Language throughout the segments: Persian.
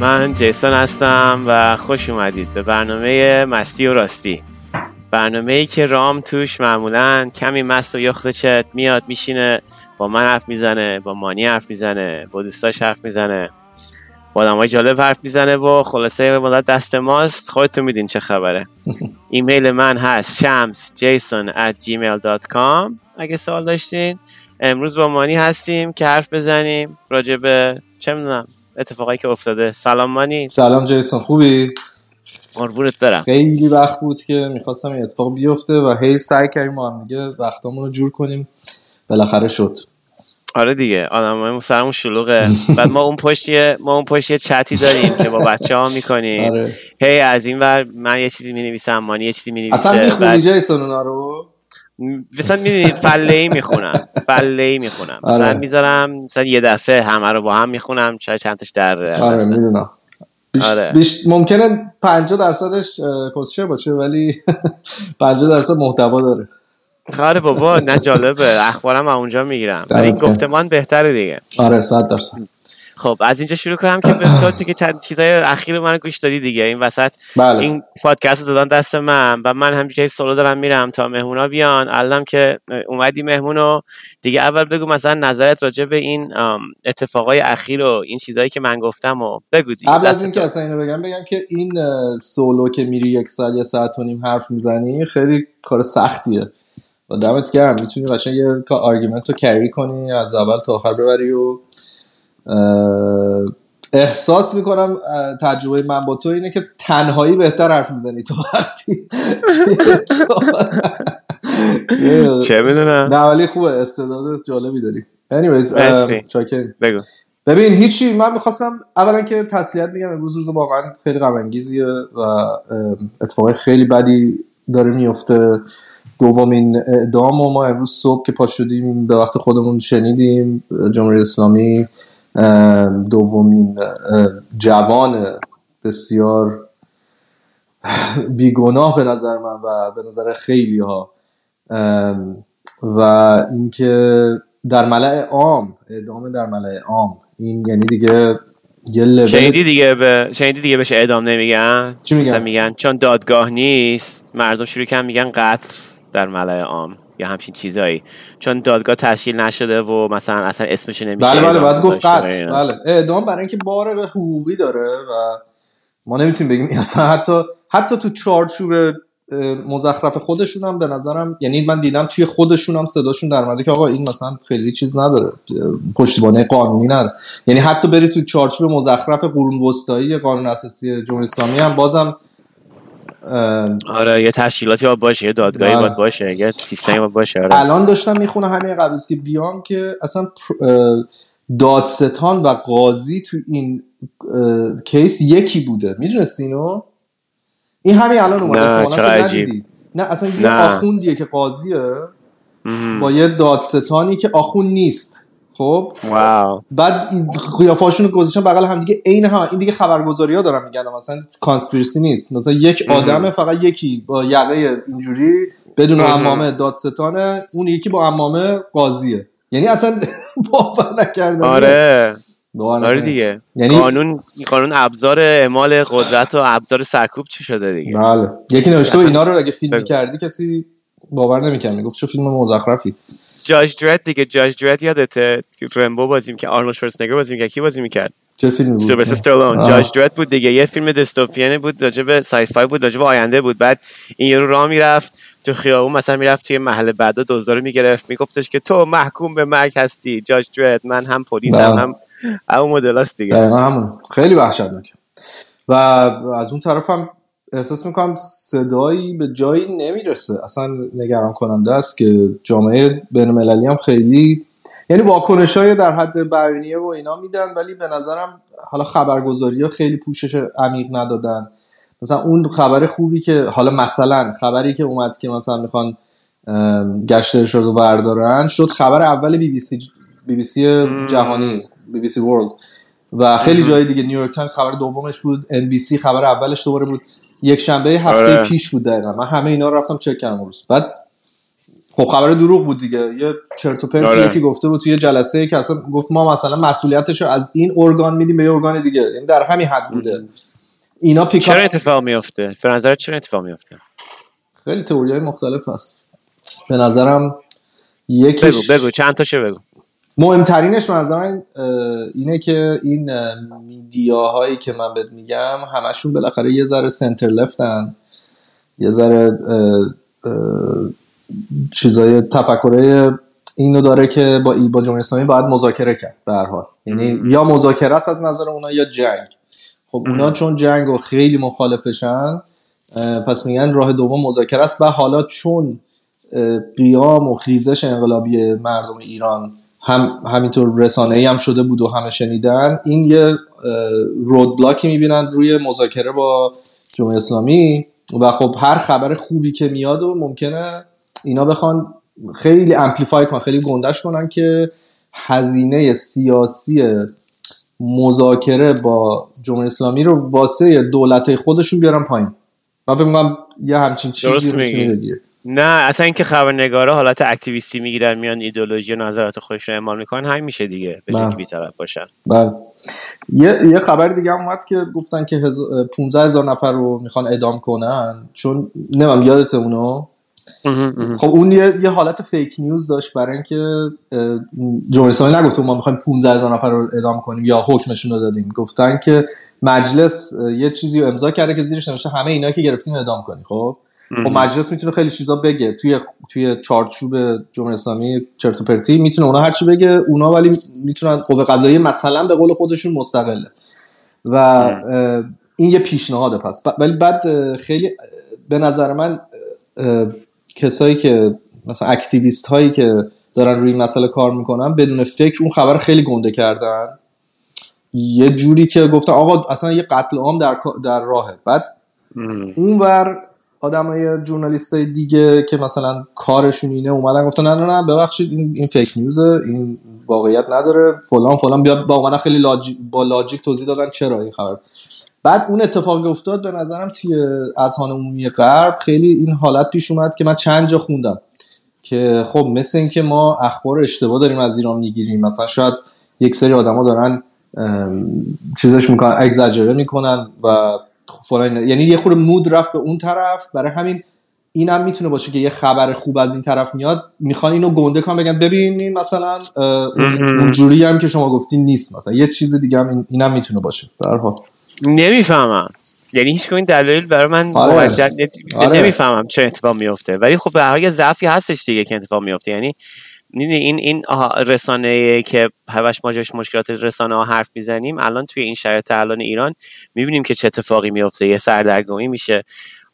من جیسون هستم و خوش اومدید به برنامه مستی و راستی. برنامه ای که رام توش معمولا کمی مست و یخت چت میاد میشینه با من حرف می‌زنه با مانی حرف می‌زنه با دوستاش حرف می‌زنه با آدم جالب حرف می‌زنه و خلاصه مدت دست ماست. خودتون میدین چه خبره. ایمیل من هست شمس جیسون at gmail.com اگه سوال داشتین امروز با مانی هستیم که حرف بزنیم راجع به چه می‌دونم. اتفاقایی که افتاده. سلام مانی. سلام جیسون خوبی؟ قربونت برم. خیلی وقت بود که می‌خواستم این اتفاق بیفته و هی سعی کردیم ما هم دیگه وقتامون رو جور کنیم. بالاخره شد. آره دیگه آدم سرمون شلوغه. بعد ما اون پشت ما اون پشت یه چتی داریم که با بچه ها می‌کنیم. آره. هی از این ور من یه چیزی می‌نویسم مانی یه چیزی می‌نویسه. اصلا می‌خونی جیسون اونا رو؟ مثلا می‌دونید فله ای می‌خونم فله ای می‌خونم مثلا آره. می‌ذارم مثلا یه دفعه همه رو با هم می‌خونم شاید چند تاش در آره. می‌دونم بیش, آره. بیش ممکنه 50 درصدش کسچه باشه ولی 50 درصد محتوا داره آره بابا نه جالبه اخبارم اونجا می‌گیرم ولی. گفتمان بهتره دیگه آره 100 درصد خب از اینجا شروع کنم که به تو که چند چیزای اخیر من گوش دادی دیگه. این وسط بله. این پادکست دادن دست من و من همینجوری سولو دارم میرم تا مهمونا بیان. الان که اومدی مهمونو دیگه اول بگو مثلا نظرت راجع به این اتفاقای اخیر و این چیزایی که من گفتم و بگو دیگه. قبل از اینکه. اصلا اینو بگم بگم که این سولو که میری یک ساعت یا ساعت و نیم حرف می‌زنی خیلی کار سختیه. و دمت گرم. می‌تونی قشنگ یه argument رو carry کنی از اول تا آخر ببری و احساس می‌کنم تجربه من با تو اینه که تنهایی بهتر حرف می‌زنی تو وقتی. چه می‌دونم؟ نه ولی خوبه استعداد جالبی داری. Anyways. بگو. ببین هیچی من می‌خواستم اولا که تسلیت میگم امروز روز واقعا خیلی غم انگیزیه و ام، اتفاقای خیلی بدی داره میفته دومین اعدام و ما امروز صبح که پا شدیم به وقت خودمون شنیدیم جمهوری اسلامی ام، دومین جوان بسیار بیگناه به نظر من و به نظر خیلی ها و اینکه در ملع عام اعدام در ملع عام. این یعنی دیگه یه شنیدی دیگه به شنیدی دیگه بهش اعدام نمیگن؟ چی میگن؟ میگن چون دادگاه نیست مردم شروع کردن میگن قتل در ملع عام. یا همچین چیزایی. چون دادگاه تشکیل نشده و مثلا اصلا اسمش نمیشه بله بله باید گفت اینا. بله. اعدام برای اینکه بار به حقوقی داره و ما نمی‌تونیم بگیم اصلا حتی حتی تو چارچوب مزخرف خودشون هم به نظرم یعنی من دیدم توی خودشون هم صداشون در که آقا این مثلا خیلی چیز نداره اه، پشتیبانی قانونی نداره. یعنی حتی بری تو چارچوب مزخرف قرون وسطایی قانون اساسی جمهوری اسلامی هم بازم آره یه تشکیلاتی باید باشه یه دادگاهی بله. باید باشه یه سیستمی باید باشه آره. الان داشتم می‌خونم همین قبل که بیام که اصلا دادستان و قاضی تو این کیس یکی بوده می‌دونستی اینو این همین الان اومده نه،. نه اصلا یه. آخوندیه که قاضیه. با یه دادستانی که آخوند نیست خب واو. بعد این قیافاشون رو گذاشتن بغل هم دیگه عین هم این دیگه خبرگزاری ها دارن میگن مثلا کانسپیرسی نیست. مثلا یک. آدم فقط یکی با یقه اینجوری بدون. امامه دادستانه اون یکی با امامه قاضیه. یعنی اصلا باور نکردنیه آره. آره نکردنی. دیگه. یعنی قانون قانون ابزار اعمال قدرت و ابزار سرکوب چی شده دیگه؟ بله. یکی نوشته اینا رو اگه فیلم. می‌کردی کسی باور نمی‌کرد. می‌گفت چه فیلم مزخرفی. جاج درد دیگه جاج درد یادته؟ که رمبو بازی می‌کرد آرنولد شوارزنگر بازی می‌کرد کی بازی می‌کرد؟ چه فیلمی بود؟ سیلوستر استالون. جاج درد بود دیگه یه فیلم دستوپیانه بود راجع به سای فای بود راجع به آینده بود. بعد این یارو راه می‌رفت تو خیابون مثلا می‌رفت توی محل بعدا دزدا رو می‌گرفت. میگفتش که تو محکوم به مرگ هستی جاج درد من هم پلیسم بله. هم اون مدلاست دیگه. همون. خیلی وحشتناک. و از اون طرف هم احساس می‌کنم صدایی به جایی نمی‌رسه. اصلا نگران کننده است که جامعه بین المللی هم خیلی یعنی واکنش های در حد بیانیه و اینا میدن ولی به نظرم حالا خبرگزاری ها خیلی پوشش عمیق ندادن. مثلا اون خبر خوبی که حالا مثلا خبری که اومد که مثلا می‌خوان گشت ارشاد رو بردارن شد خبر اول بی بی سی بی بی سی جهانی بی بی سی ورلد. و خیلی جای دیگه نیویورک تایمز خبر دومش بود ان بی سی خبر اولش دوباره بود. یک شنبه هفته آره. پیش بود دقیقا. من همه اینا رو رفتم چک کردم روز. بعد خب خبر دروغ بود دیگه. یه چرت و پرتی آره. یکی گفته بود توی جلسه که اصلا گفت ما مثلا مسئولیتش رو از این ارگان میدیم به یه ارگان دیگه. یعنی در همین حد بوده. اینا چرا پیکاپ اتفاق میفته به نظر چرا اتفاق میفته خیلی تئوری های مختلف هست. به نظرم یکیش بگو بگو. چند تاشو بگو. مهمترینش من اینه که این اه، میدیاهایی که من بهت میگم همشون بالاخره یه ذره سنتر لفتن. یه ذره چیزای تفکرای اینو داره که با ای با جمهوری اسلامی باید مذاکره کرد به هر حال. یعنی یا مذاکره است از نظر اونا یا جنگ. خب اونا چون جنگ و خیلی مخالفشن پس میگن راه دوم مذاکره است. و حالا چون قیام و خیزش انقلابی مردم ایران هم همینطور رسانه ای هم شده بود و همه شنیدن. این یه roadblock ی می‌بینن روی مذاکره با جمهوری اسلامی و خب هر خبر خوبی که میاد و ممکنه اینا بخوان خیلی amplify کنن خیلی گندش کنن که هزینه سیاسی مذاکره با جمهوری اسلامی رو واسه دولت خودشون بیارن پایین. من فکر می‌کنم یه همچین چیزی رو. نه اصلا اینکه خبرنگارا حالت اکتیویستی می‌گیرن میان ایدئولوژی و نظرات خودش رو اعمال می‌کنن همین میشه دیگه به بله. شکلی بی‌طرف باشن. بله. یه, یه خبر دیگه هم اومد که گفتن که هز- 15 هزار نفر رو می‌خوان اعدام کنن چون نمیم یادت اونو خب اون یه, یه حالت فیک نیوز داشت برای اینکه جمهوری اسلامی نگفته ما می‌خوایم 15 هزار نفر رو اعدام کنیم یا حکمشون رو دادیم. گفتن که مجلس یه چیزی رو امضا کرده که زیرش نوشته همه اینا که گرفتیم اعدام کنیم خب؟ خب مجلس می‌تونه خیلی چیزا بگه. توی توی چارچوب جمهوری اسلامی چرت و پرتی می‌تونه اونا هرچی بگه اونا ولی می‌تونن قوه قضاییه مثلا به قول خودشون مستقله. و این یه پیشنهاده پس. ولی بعد خیلی به نظر من کسایی که مثلا اکتیویست هایی که دارن روی این مسئله کار می‌کنن بدون فکر اون خبر خیلی گنده کردن. یه جوری که گفتن آقا اصلا یه قتل عام در در راهه. بعد اونور آدمای جورنالیست های دیگه که مثلا کارشون اینه اومدن گفتن نه نه نه ببخشید این, این فیک نیوزه این واقعیت نداره فلان فلان. بیا با اومدن خیلی لاجیک با لاجیک توضیح دادن چرا این خبر. بعد اون اتفاقی که افتاد به نظرم توی اذهان عمومی غرب خیلی این حالت پیش اومد که من چند جا خوندم که خب مثل اینکه ما اخبار اشتباه داریم از ایران می‌گیریم مثلا شاید یک سری آدما دارن چیزش می‌کنن اگزاجره می‌کنن و فلان اینا. یعنی یه خورده مود رفت به اون طرف. برای همین اینم می‌تونه باشه که یه خبر خوب از این طرف میاد. می‌خوان اینو گنده کنن بگن ببینین مثلا اونجوری هم که شما گفتین نیست مثلا. یه چیز دیگه هم این- اینم می‌تونه باشه. در حال. نمی‌فهمم. یعنی هیچ این دلایل برای من آره. آره. نمی‌فهمم چه اتفاق میفته ولی خب به هر ضعفی هستش دیگه که اتفاق میفته یعنی این این آها، رسانه که هوش ماجش مشکلات رسانه ها حرف می‌زنیم الان توی این شرایط الان ایران می‌بینیم که چه اتفاقی میفته یه سردرگمی میشه.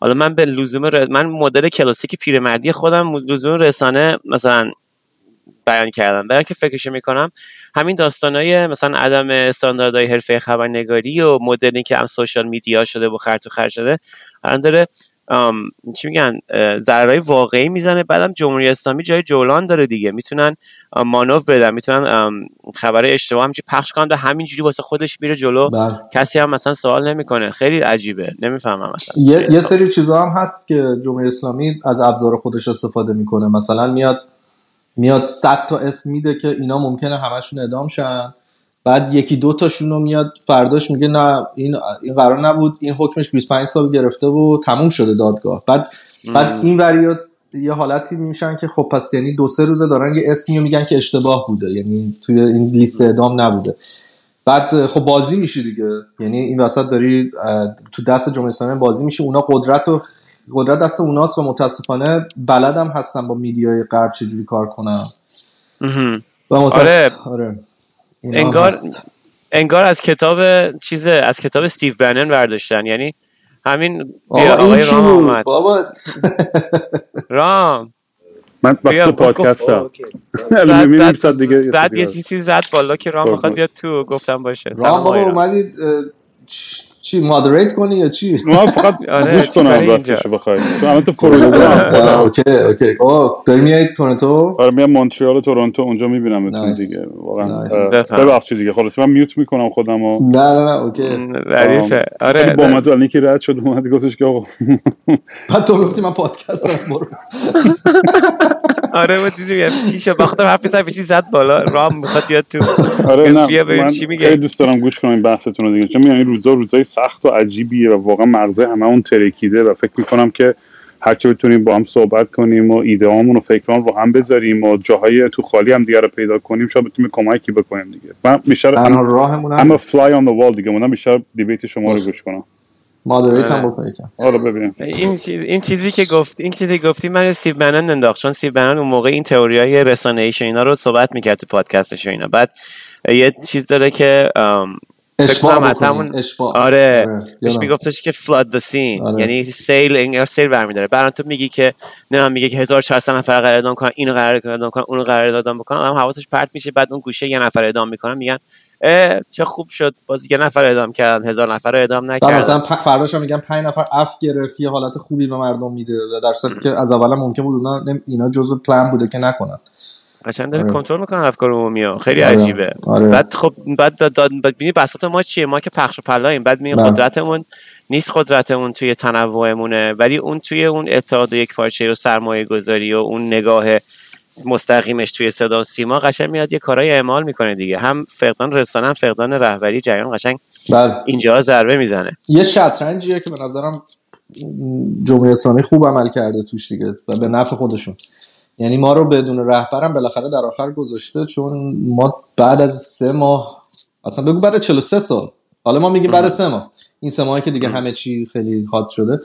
حالا من به لزوم ر- من مدل کلاسیک پیرمردی خودم لزوم رسانه مثلا بیان کردم. برای که فکرشو می‌کنم همین داستانای مثلا عدم استانداردهای حرفه خبرنگاری و مدلی که هم سوشال میدیا شده و خرط و خر شده الان داره چی میگن ضررهای واقعی می‌زنه بعدم جمهوری اسلامی جای جولان داره دیگه. می‌تونن آم، مانور بدن می‌تونن خبر اشتباه همینجوری پخش کنن و همینجوری واسه خودش میره جلو. بله. کسی هم مثلا سوال نمی‌کنه. خیلی عجیبه. نمی‌فهمم مثلا یه, یه سری چیزا هم هست که جمهوری اسلامی از ابزار خودش استفاده می‌کنه. مثلا میاد میاد 100 تا اسم میده که اینا ممکنه همشون اعدام شن. بعد یکی دو تاشون رو میاد فرداش میگه نه این این قرار نبود این حکمش 25 سال گرفته و تموم شده دادگاه بعد بعد این وریات یه حالتی میشن که خب پس یعنی دو سه روزه دارن یه اسمی میگن که اشتباه بوده یعنی توی این لیست اعدام نبوده بعد خب بازی میشه دیگه یعنی این وسط داری تو دست جمهوری اسلامی بازی میشه اونا قدرت و قدرت دست اوناست و متاسفانه بلدم هستن با میدیای غرب چجوری کار کنن مهم. و متاسف... آره. آره. هم انگار هست. انگار از کتاب چیز از کتاب استیو بنن برداشتن یعنی همین بیا آقای رام آمد بابا. رام. من بیا، واسه گفت- پادکستم. زد دیگه یه زد چیزی یه. چیزی زد بالا که رام قربان. می‌خواد بیاد تو گفتم باشه. رام بابا آقای چی مادریت کنی یا چی؟ من فقط آره، گوش کنم راستش بخوای. چون الان تو فرودگاه آه، اوکی اوکی. اوه داری میای تورنتو؟ آره میام مونترال و تورنتو اونجا می‌بینم نایس. دیگه. واقعا. ببخشید دیگه. خلاص من میوت می‌کنم خودم و نه نه نه اوکی. خیلی آره با مزه الان که رد شد اومد گفتش که آقا بعد تو گفتی من پادکست برو. آره ما دیدیم یه چی شد. بخاطر حرف زد چی زد بالا. رام می‌خواد بیاد تو. آره نه بیا ببین من چی میگه. خیلی دوست دارم گوش کنم این بحثتون رو دیگه. چون میگم این روزا روزای سخت و عجیبیه و واقعا مغزه همه اون ترکیده و فکر می‌کنم که هرچه بتونیم با هم صحبت کنیم و ایده و فکران رو هم بذاریم و جاهای تو خالی هم دیگه رو پیدا کنیم شاید بتونیم کمکی بکنیم دیگه. من بیشتر هم راهمون I'm هم a fly on the wall دیگه من بیشتر دیبیت شما رو. گوش کنم. مادریت هم آره. آره ببینیم. این چیز این چیزی که گفت این چیزی که گفتی من استیو بنن انداخت چون استیو بنن اون موقع این تئوری های رسانه ایش و اینا رو صحبت می‌کرد تو پادکستش و اینا. بعد یه چیز داره که اشباع همون- اشباع. آره. بهش یادم. میگفتش که flood the scene. آره. یعنی سیل انگار سیل برمیداره. برام تو میگی که نه میگه که 1400 نفر قرار اعدام کنن اینو قرار اعدام کنن اونو قرار اعدام بکنن. آدم حواسش پرت میشه بعد اون گوشه یه نفر اعدام می‌کنن میگن چه خوب شد. باز یه نفر اعدام کردن هزار نفر رو اعدام نکردن. مثلا فرداش هم میگن پنج نفر اف گرفت یه حالت خوبی به مردم میده. در صورتی که از اول ممکن بود اینا جزء پلان بوده که نکنن. قشنگ داره آره. کنترل می‌کنن افکار عمومی ها خیلی آره. عجیبه آره. بعد خب بعد داد بعد ببینی بساط ما چیه ما که پخش و پلاییم بعد می بله. قدرتمون نیست قدرتمون توی تنوعمونه ولی اون توی اون اتحاد یک پارچه و سرمایه گذاری و اون نگاه مستقیمش توی صدا و سیما قشنگ میاد یه کارهای اعمال می‌کنه دیگه هم فقدان رسانه هم فقدان رهبری جریان قشنگ بله اینجا ضربه می‌زنه یه شطرنجیه که به نظرم جمهوری اسلامی خوب عمل کرده توش دیگه و به نفع خودشون یعنی ما رو بدون رهبرم بالاخره در آخر گذاشته چون ما بعد از سه ماه اصلا بگو بعد 43 سال. حالا ما میگیم بعد سه ماه. این سه ماهی که دیگه همه چی خیلی هات شده.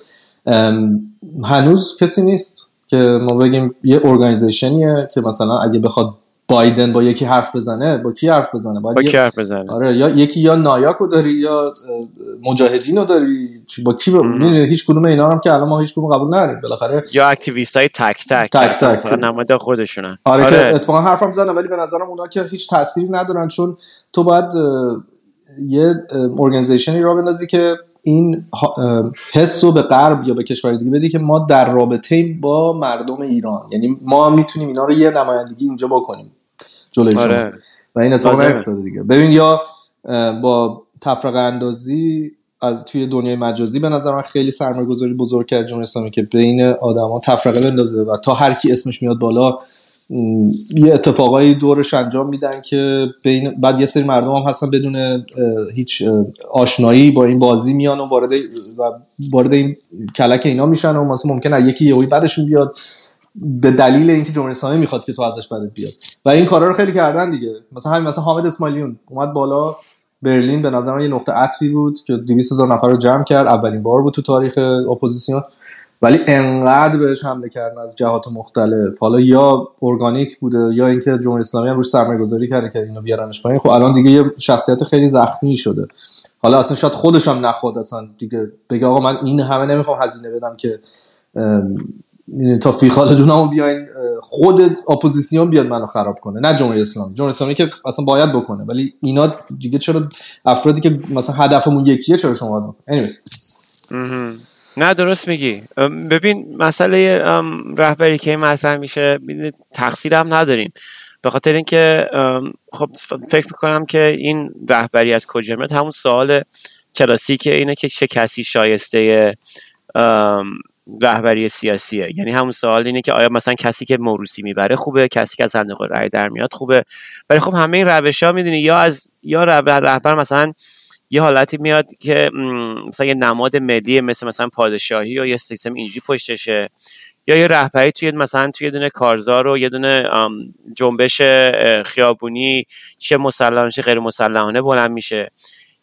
هنوز کسی نیست که ما بگیم یه ارگانیزیشنیه که مثلا اگه بخواد بایدن با یکی حرف بزنه با کی حرف بزنه؟ باید با کی حرف بزنه؟ آره یا یکی یا نایاکو داری یا اه، مجاهدین رو داری با کی ب... می‌دونی هیچ کدوم اینا هم که الان ما هیچ کدوم قبول نداریم بالاخره یا اکتیویست های تک تک تک تک. فقط نماینده خودشونن. آره, که اتفاقا حرفم زدم ولی به نظرم اونا که هیچ تأثیری ندارن چون تو باید یه ارگانیزیشنی را بندازی که این حس رو به غرب یا به کشور دیگه بدی که ما در رابطه با مردم ایران. یعنی ما می‌تونیم اینا رو یه نمایندگی اینجا بکنیم. جلوی شما. آره و این اتفاق لازمه. نیفتاده دیگه. ببین یا با تفرقه اندازی از توی دنیای مجازی به نظر من خیلی سرمایه گذاری بزرگ کرد جمهوری اسلامی که بین آدما تفرقه بندازه و تا هر کی اسمش میاد بالا یه اتفاقایی دورش انجام میدن که بین بعد یه سری مردم هم هستن بدون هیچ آشنایی با این بازی میان و وارد و وارد این کلک اینا میشن و مثلا ممکنه یکی یهویی بعدشون بیاد. به دلیل اینکه جمهوری اسلامی می‌خواد که تو ازش بدت بیاد. و این کارا رو خیلی کردن دیگه. مثلا همین مثلا حامد اسماعیلیون اومد بالا برلین به نظر من یه نقطه عطفی بود که 200 هزار نفر رو جمع کرد. اولین بار بود تو تاریخ اپوزیسیون. ولی انقدر بهش حمله کردن از جهات مختلف. حالا یا ارگانیک بوده یا اینکه جمهوری اسلامی هم روش سرمایه گذاری کرده که اینو بیارنش پایین. خب الان دیگه یه شخصیت خیلی زخمی شده. حالا اصلا شاید خودش هم نخواد اصلا دیگه بگه آقا من این همه نمی‌خوام هزینه بدم که تا فی خالدونمو بیاین خود اپوزیسیون بیاد منو خراب کنه نه جمهوری اسلامی. جمهوری اسلامی که اصلا باید بکنه ولی اینا دیگه چرا افرادی که مثلا هدفمون یکیه چرا شما anyways. نه درست میگی. ببین مسئله رهبری که مطرح میشه تقصیر هم نداریم. به خاطر اینکه خب فکر می‌کنم که این رهبری از کجا میاد؟ همون سوال کلاسیک اینه که چه کسی شایسته رهبری سیاسیه. یعنی همون سوال اینه که آیا مثلا کسی که موروسی می‌بره خوبه؟ کسی که از صندوق رأی در میاد خوبه؟ ولی خب همه این روش ها می‌دونی یا از یا رهبر مثلا یه حالتی میاد که مثلا یه نماد ملی مثل مثلا پادشاهی یا یه سیستم اینجوری پشتشه یا یه رهبری توی مثلا توی یه دونه کارزار و یه دونه جنبش خیابونی چه مسلحانه چه غیر مسلحانه بلند میشه.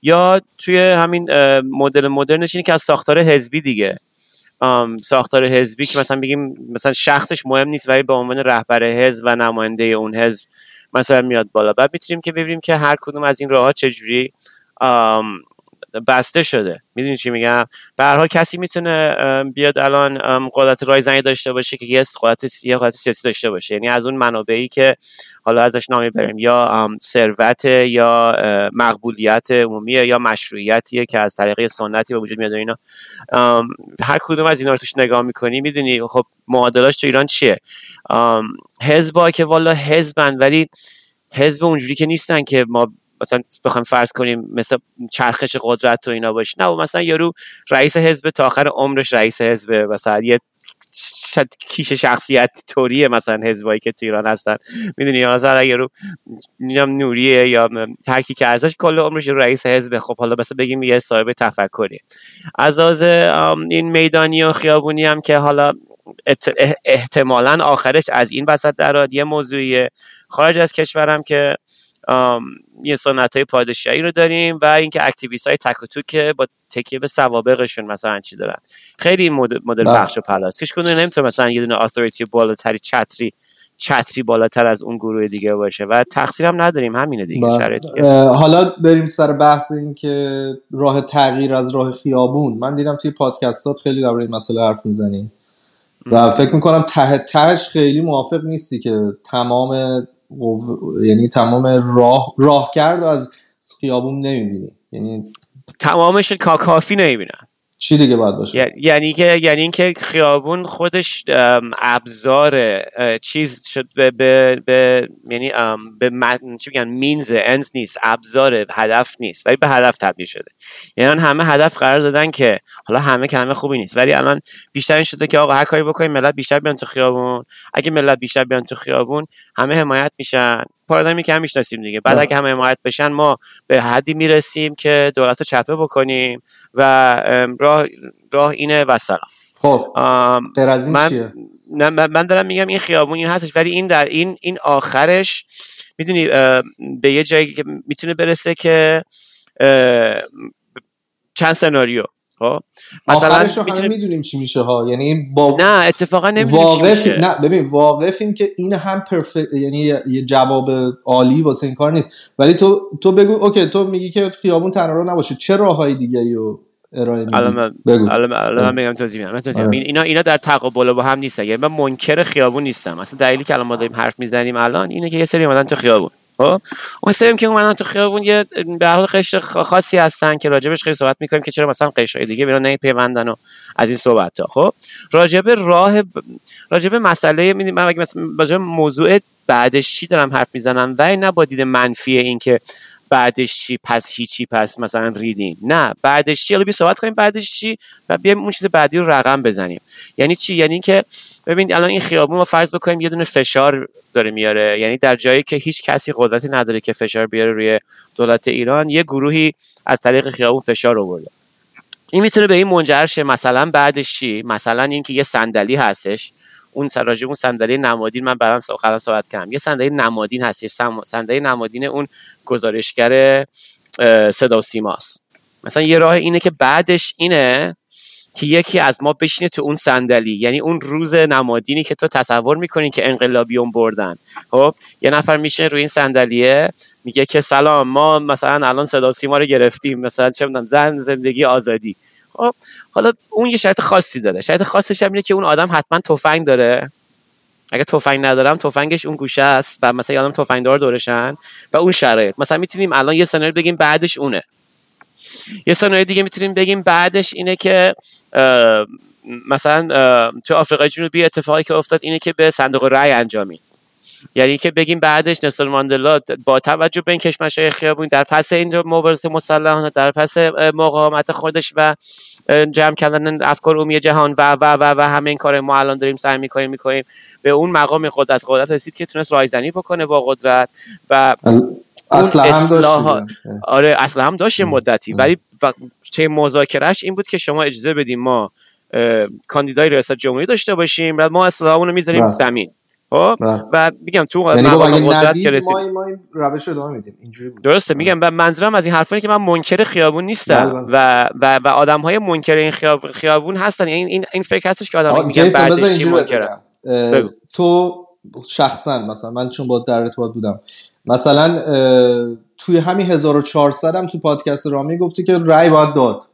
یا توی همین مدل مدرنش اینه که از ساختار حزبی دیگه. ساختار حزبی که مثلا بگیم مثلا شخصش مهم نیست ولی به عنوان رهبر حزب و نماینده اون حزب مثلا میاد بالا. بعد می‌تونیم که ببینیم که هر کدوم از این راه ها چجوری بسته شده. می‌دونی چی میگم؟ به هر حال کسی می‌تونه بیاد الان قدرت رایزنی داشته باشه که یه قدرت یه قدرت سیاسی داشته باشه. یعنی از اون منابعی که حالا ازش نامی بریم یا ثروت یا مقبولیت عمومی یا مشروعیتیه که از طریق سنتی به وجود میاد اینا. هر کدوم از اینا رو توش نگاه می‌کنی می‌دونی خب معادلاش تو ایران چیه. حزبا که والا حزبن ولی حزب اونجوری که نیستن که ما مثلا بخوایم فرض کنیم مثل چرخش قدرت و اینا باشه. نه مثلا یارو رئیس حزب تا آخر عمرش رئیس حزب مثلا یه کیش شخصیت طوریه مثلا حزبایی که تو ایران هستن. می‌دونی مثلا یارو نوریه یا ترکی که ازش کل عمرش رئیس حزب. خب حالا مثلا بگیم یه صاحب تفکری از از این میدانی و خیابونی هم که حالا احتمالا آخرش از این وسط دراد یه موضوعیه. خارج از کشورم که یه سنت های پادشاهی رو داریم و اینکه activist های تک و که با تکیه به سوابقشون مثلا چی دارن. خیلی مدل بله. بخش و پلاس. هیچ کدوم نمی‌تونه مثلا یه دونه authority بالاتری چتری چتری بالاتر از اون گروه دیگه باشه و تقصیر هم نداریم همینه دیگه بله. شرایط حالا بریم سر بحث این که راه تغییر از راه خیابون. من دیدم توی پادکستات خیلی در این مسئله حرف می‌زنیم و فکر می‌کنم ته تهش خیلی موافق نیستی که تمام یعنی تمام راه راه کرد از خیابون نمی‌بینی. یعنی تمامش کافی نمی‌بینن. چی دیگه باید باشه؟ یعنی که یعنی اینکه خیابون خودش ابزار چیز شد به, به, به یعنی به چی میگن؟ مینز اند نیست ابزار هدف نیست ولی به هدف تبدیل شده. یعنی همه هدف قرار دادن که حالا همه کلمه خوبی نیست ولی الان بیشتر این شده که آقا هر کاری بکنیم ملت بیشتر بیان تو خیابون. اگه ملت بیشتر بیان تو خیابون همه حمایت میشن. پارادایمی که هم می‌شناسیم دیگه. بعد اگه همه حمایت بشن ما به حدی می‌رسیم که دولت رو چپه بکنیم و راه راه اینه و سلام. خب من چیه؟ من دارم میگم این خیابون این هستش ولی این در این این آخرش می‌دونی به یه جایی که می‌تونه برسه که چند سناریو. خب؟ مثلا همه می‌دونیم چی میشه ها. یعنی با نه اتفاقا نمی‌دونیم واقف نه ببین واقف که این هم پرفکت یعنی یه جواب عالی واسه این کار نیست. ولی تو تو بگو اوکی تو میگی که خیابون تنها نباشه. چه راههای دیگه رو ارائه میدی؟ الان الان الان میگم توضیح میدم توضیح آره. اینا اینا در تقابل با هم نیستن. یعنی من منکر خیابون نیستم. مثلا دلیلی که الان ما داریم حرف می‌زنیم الان اینه که یه سری اومدن تو خیابون. خب؟ اون سریم که اومدن تو خیابون یه به حال قشر خاصی هستن که راجبش خیلی صحبت می‌کنیم که چرا مثلا قشرهای دیگه بیرون نمیپیوندن و از این صحبت ها خب؟ راجب راه راجب مسئله من مثلا راجب موضوع بعدش چی دارم حرف می‌زنم و نه با دید منفی این که بعدش چی؟ پس هیچی پس مثلا ریدین نه بعدش چی؟ حالا بیا صحبت کنیم بعدش چی؟ و بیایم اون چیز بعدی رو رقم بزنیم. یعنی چی؟ یعنی اینکه ببین الان این خیابون ما فرض بکنیم یه دونه فشار داره میاره. یعنی در جایی که هیچ کسی قدرتی نداره که فشار بیاره روی دولت ایران یه گروهی از طریق خیابون فشار آورده این می‌تونه به این منجر شه. مثلا بعدش چی؟ مثلا اینکه یه صندلی هستش. اون راجع اون صندلی نمادین من برام قرار صحبت کردم یه صندلی نمادین هست صندلی نمادین اون گزارشگر صدا و سیماست. مثلا یه راه اینه که بعدش اینه که یکی از ما بشینه تو اون صندلی. یعنی اون روز نمادینی که تو تصور می‌کنی که انقلابیون بردن. خب یه نفر میشه روی این صندلیه میگه که سلام ما مثلا الان صدا سیما رو گرفتیم. مثلا چه زن زندگی آزادی. حالا اون یه شرط خاصی داره. شرط خاصش هم اینه که اون آدم حتما تفنگ داره. اگه تفنگ ندارم تفنگش اون گوشه است و مثلا آدم تفنگ دار دورشن و اون شرایط. مثلا می‌تونیم الان یه سناریو بگیم بعدش اونه. یه سناریو دیگه می‌تونیم بگیم بعدش اینه که مثلا تو آفریقای جنوبی اتفاقی که افتاد اینه که به صندوق رأی انجامید. یعنی که بگیم بعدش نسل ماندلا با توجه به این کشمش خیابون در پس این مبارزه مسلحانه در پس مقاومت خودش و جمع کردن افکار عمومی جهان و و و و همه این کار ما الان داریم سعی می‌کنیم می‌کنیم به اون مقام خود از قدرت رسید که تونست رایزنی بکنه با قدرت و اصلا هم داشت آره اصلا هم داشت مدتی. ولی چه مذاکرهش این بود که شما اجازه بدیم ما کاندیدای ریاست جمهوری داشته باشیم و ما اصلاحمون رو می‌ذاریم بله. زمین. خب بله. و میگم تو یعنی قدرت که رسید ما, ما روش ادامه میدیم. اینجوری درسته بله. میگم و منظورم از این حرفانی که من منکر خیابون نیستم و و و آدم های منکر این خیابون هستن. یعنی این این فکر هستش که آدم میگن تو شخصا مثلا من چون با در ارتباط بودم مثلا توی همین 1400 هم تو پادکست رامی گفتی که رای باید داد.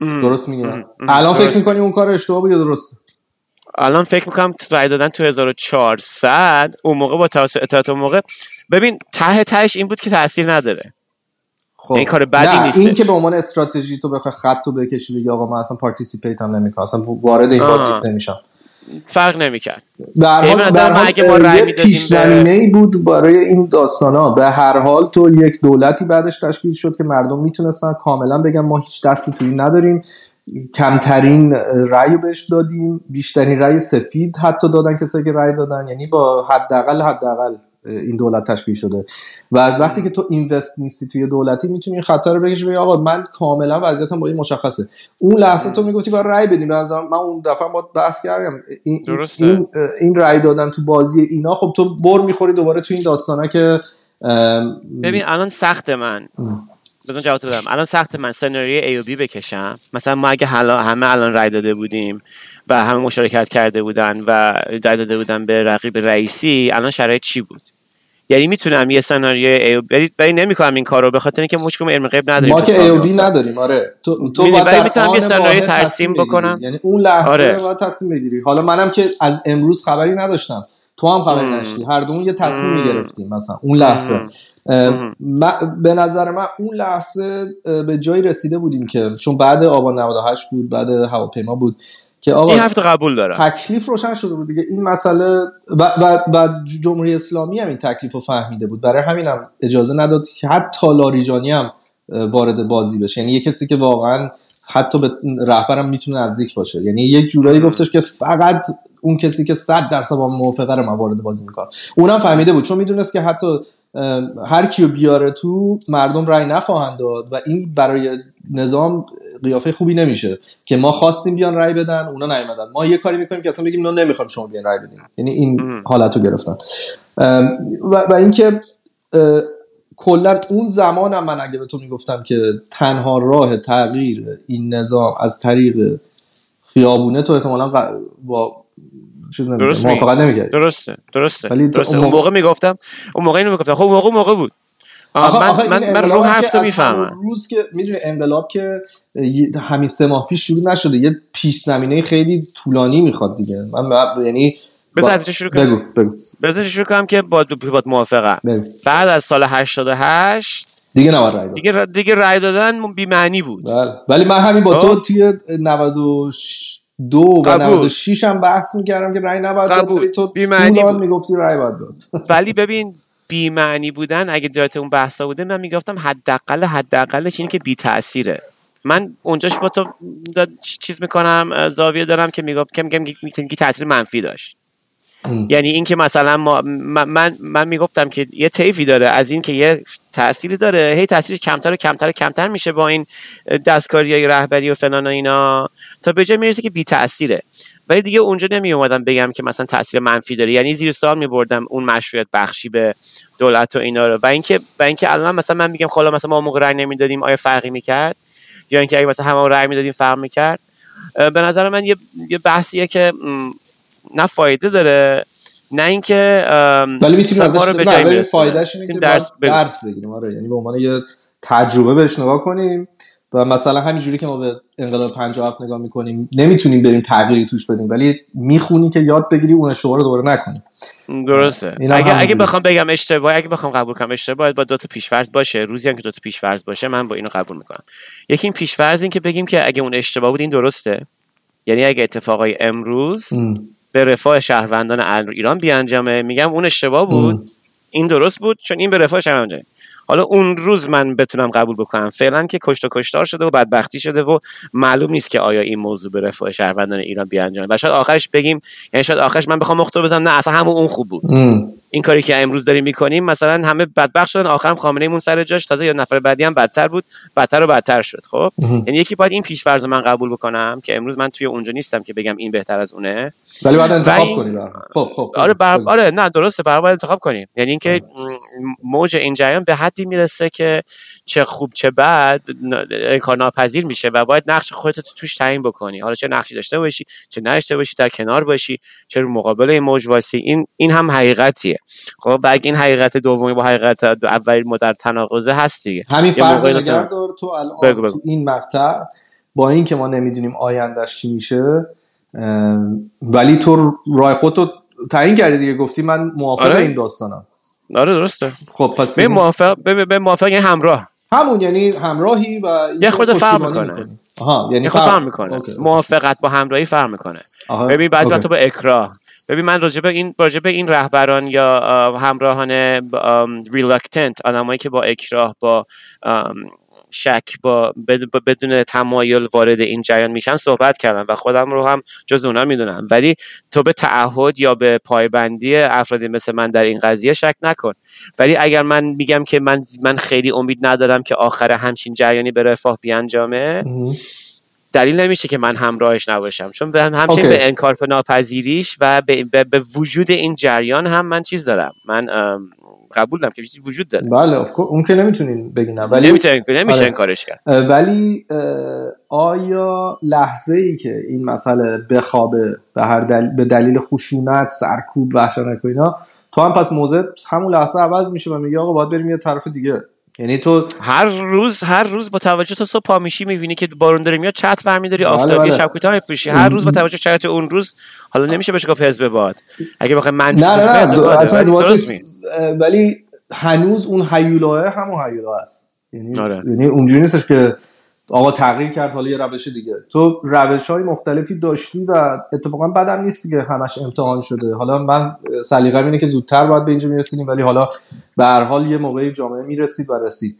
درست میگم الان فکر می‌کنی اون کار اشتباه بود یا درسته؟ الان فکر می‌کنم رای دادن تو 1400 اون موقع با توسط اطلاعات اون موقع ببین ته تهش این بود که تاثیر نداره. خب. این کار بدی نه نیستش. این که به عنوان استراتژی تو بخوای خط تو بکشی بگی آقا من اصلا participate هم نمی‌کنم اصلا وارد این. بازی نمیشم. فرق نمی‌کرد. هر یعنی حال من حال، اگه ما می‌دادیم پیش زمینه ای بود برای این داستان ها به هر حال تو یک دولتی بعدش تشکیل شد که مردم می‌تونستن کاملا بگن ما هیچ دستی توی این نداریم. کمترین رأی رو بهش دادیم. بیشترین رأی سفید حتی دادن کسایی که رأی دادن. یعنی با حداقل حداقل این دولت تشکیل شده. و وقتی که تو اینوست نیستی توی دولتی می‌تونی خطر رو بکشی بگی آقا من کاملا وضعیتم با این مشخصه. اون لحظه تو می‌گفتی باید رأی بدیم. من اون دفعه با بحث کردم. این درسته. این این رأی دادن تو بازی اینا خب تو بر می‌خوری دوباره تو این داستانه که ببین الان سخت من. بزن جواب بدم الان سخت من سناریوی ای و بی بکشم مثلا ما اگه حالا همه الان رای داده بودیم و همه مشارکت کرده بودن و رای داده بودن به رقیب رئیسی الان شرایط چی بود یعنی می‌تونم یه سناریوی ای و بی ولی نمی‌کنم این کارو به خاطر اینکه کدوم علم غیب نداریم ما که ای بی میفته. نداریم آره تو تو ولی می‌تونم یه واحد ترسیم. بکنم. یعنی اون لحظه آره. باید تصمیم بگیری حالا منم که از امروز خبری نداشتم تو هم خبری. نداشتی هر دومون یه تصمیم. می‌گرفتیم مثلا اون لحظه به نظر من اون لحظه به جایی رسیده بودیم که چون بعد آبان 98 بود بعد هواپیما بود که آقا این هفته قبول دارم. تکلیف روشن شده بود دیگه. این مسئله و, و, و جمهوری اسلامی هم این تکلیف رو فهمیده بود. برای همین هم اجازه نداد که حتی لاریجانی هم وارد بازی بشه. یعنی یه کسی که واقعا حتی به رهبرم می‌تونه نزدیک باشه. یعنی یک جورایی گفتش که فقط اون کسی که 100 درصد با موافقه رو من وارد بازی می‌کنم. اونم فهمیده بود. چون می‌دونست که حتی هر کیو بیاره تو مردم رای نخواهند داد و این برای نظام قیافه خوبی نمیشه که ما خواستیم بیان رای بدن اونا نیومدن. ما یه کاری می‌کنیم که اصلا بگیم نه نمی‌خوایم شما بیان رای بدین. یعنی این. حالت رو گرفتن. و, و اینکه کلا اون زمانم من اگه به تو می‌گفتم که تنها راه تغییر این نظام از طریق خیابونه تو احتمالا با چیز نمیگه. موافقت نمیگه درسته درسته. ولی درسته. اون موقع- می‌گفتم اون موقع اینو می‌گفتم. خب اون موقع موقع بود. آخه من, آخه من, من رو همون می‌فهمم. روز که می‌دونی انقلاب که همین سه ماه پیش شروع نشده یه پیش زمینه خیلی طولانی می‌خواد دیگه. من یعنی بذار با- از اینجا شروع کنم. بگو بگو. بذار شروع کنم که با با موافقم بگو. بعد از سال 88 دیگه نباید رای داد. دیگه دیگه رای دادن بی معنی بود. بله. ولی من همین با خب. تو توی 92 و قبول. 96 هم بحث می‌کردم که رای نباید داد تو بی‌معنی بود. می‌گفتی رای باید داد. ولی ببین بی معنی بودن اگه جات اون بحثا بوده من می‌گفتم حداقل حداقلش اینه که بی تاثیره من اونجاش با تو چیز می‌کنم زاویه دارم که میگم که میگم تاثیر منفی داشت. ام. یعنی اینکه مثلا ما من من, می‌گفتم که یه طیفی داره از این که یه تأثیری داره هی تاثیرش کمتر و کمتر و کمتر میشه با این دستکاری های رهبری و فلان و اینا تا به جای می‌رسه که بی تاثیره ولی دیگه اونجا نمی اومدم بگم که مثلا تاثیر منفی داره. یعنی زیر سوال می بردم اون مشروعیت بخشی به دولت و اینا رو. و اینکه و اینکه الان مثلا من میگم خلا مثلا ما موقع رأی نمی‌دادیم آیا فرقی می‌کرد؟ یا اینکه اگه مثلا همه رأی می‌دادیم فرق می‌کرد؟ به نظر من یه, یه بحثیه که نه فایده داره نه اینکه ولی می‌تونیم ازش به میرسونه. فایدهش اینه که درس. درس بگیریم آره یعنی به عنوان یه تجربه بهش نگاه کنیم و مثلا همینجوری که ما به انقلاب 57 نگاه می‌کنیم نمی‌تونیم بریم تغییری توش بدیم ولی می‌خونی که یاد بگیری اون اشتباه رو دوباره نکنیم درسته اگه اگه. بخوام بگم اشتباه اگه بخوام قبول کنم اشتباه با دو تا پیشفرض باشه روزی هم که دو تا پیشفرض باشه من با اینو قبول می‌کنم یکی این پیشفرض این که بگیم که اگه اون اشتباه بود این درسته یعنی اگه اتفاقای امروز ام. به رفاه شهروندان ایران بیانجامه میگم اون اشتباه بود. این درست بود چون این به رفاه شهروندان. حالا اون روز من بتونم قبول بکنم فعلا که کشت و کشتار شده و بدبختی شده و معلوم نیست که آیا این موضوع به رفاه شهروندان ایران بیانجامه و شاید آخرش بگیم یعنی شاید آخرش من بخوام مخطو بزنم نه اصلا همون اون خوب بود ام. این کاری که امروز داریم می‌کنیم مثلا همه بدبخت شدن آخرم خامنه ایمون سر جاش. تازه یا نفر بعدی هم بدتر بود بدتر و بدتر شد خب. یعنی یکی باید این پیشفرض رو من قبول بکنم که امروز من توی اونجا نیستم که بگم این بهتر از اونه. ولی باید انتخاب این- کنی به هر حال. خب خب. آره بر... آره نه درسته برای باید انتخاب کنیم. یعنی اینکه موج این جریان به حدی می‌رسه که چه خوب چه بد انکار ناپذیر میشه و باید نقش خودت رو توش تعیین بکنی. حالا چه نقشی داشته باشی چه نداشته باشی در کنار باشی چه رو مقابل این موج واسی این این هم حقیقتیه. دیگه خب و این حقیقت دومی با حقیقت اولی ما در تناقضه هست دیگه همین فرض نگردار تو الان بگو بگو. تو این مقطع با اینکه ما نمی‌دونیم آیندهش چی میشه ولی تو رای خودتو تعیین کردی دیگه گفتی من موافق آره. این داستانم آره درسته خب پس به این- موافق به به موافق یعنی همراه همون یعنی همراهی و یه خورده فرق می‌کنه. آها یعنی خود فرق می‌کنه. موافقت با همراهی فرق می‌کنه. ببین بعضی. وقتا با اکراه ببین من راجع این راجع این رهبران یا همراهان reluctant آدمایی که با اکراه با شک با بد- بدون تمایل وارد این جریان میشن صحبت کردم و خودم رو هم جز اونا می‌دونم ولی تو به تعهد یا به پایبندی افرادی مثل من در این قضیه شک نکن ولی اگر من میگم که من من خیلی امید ندارم که آخر همچین جریانی به رفاه بیانجامه. دلیل نمیشه که من همراهش نباشم چون به همچنین اوکی. به انکار ناپذیریش و به, به, به وجود این جریان هم من چیز دارم من قبول دارم که چیزی وجود داره بله. اون که نمی‌تونین بگین. ولی نمیشه نمیشه آره. انکارش کرد ولی آیا لحظه ای که این مسئله بخوابه به هر دل... به دلیل خشونت سرکوب وحشتناک و اینا تو هم پس موضع همون لحظه عوض میشه و میگه آقا باید بریم یه طرف دیگه یعنی تو هر روز هر روز با توجه تو صبح پا میشی می‌بینی که بارون داره میاد چت برمیداری بله، آفتابی بله. شب کوتاه میپوشی هر روز با توجه شرایط اون روز حالا نمیشه بهش گفت حزب باد اگه بخوای منفی نه نه نه. اصلا ولی هنوز اون هیولاه همون هیولا هست یعنی آره. یعنی اونجوری نیستش که آقا تغییر کرد حالا یه روش دیگه. تو روش های مختلفی داشتی و اتفاقا بدم نیستی که همش امتحان شده. حالا من سلیقه‌م اینه که زودتر باید به اینجا می‌رسیدیم ولی حالا به هر حال یه موقعی جامعه می‌رسید و رسید.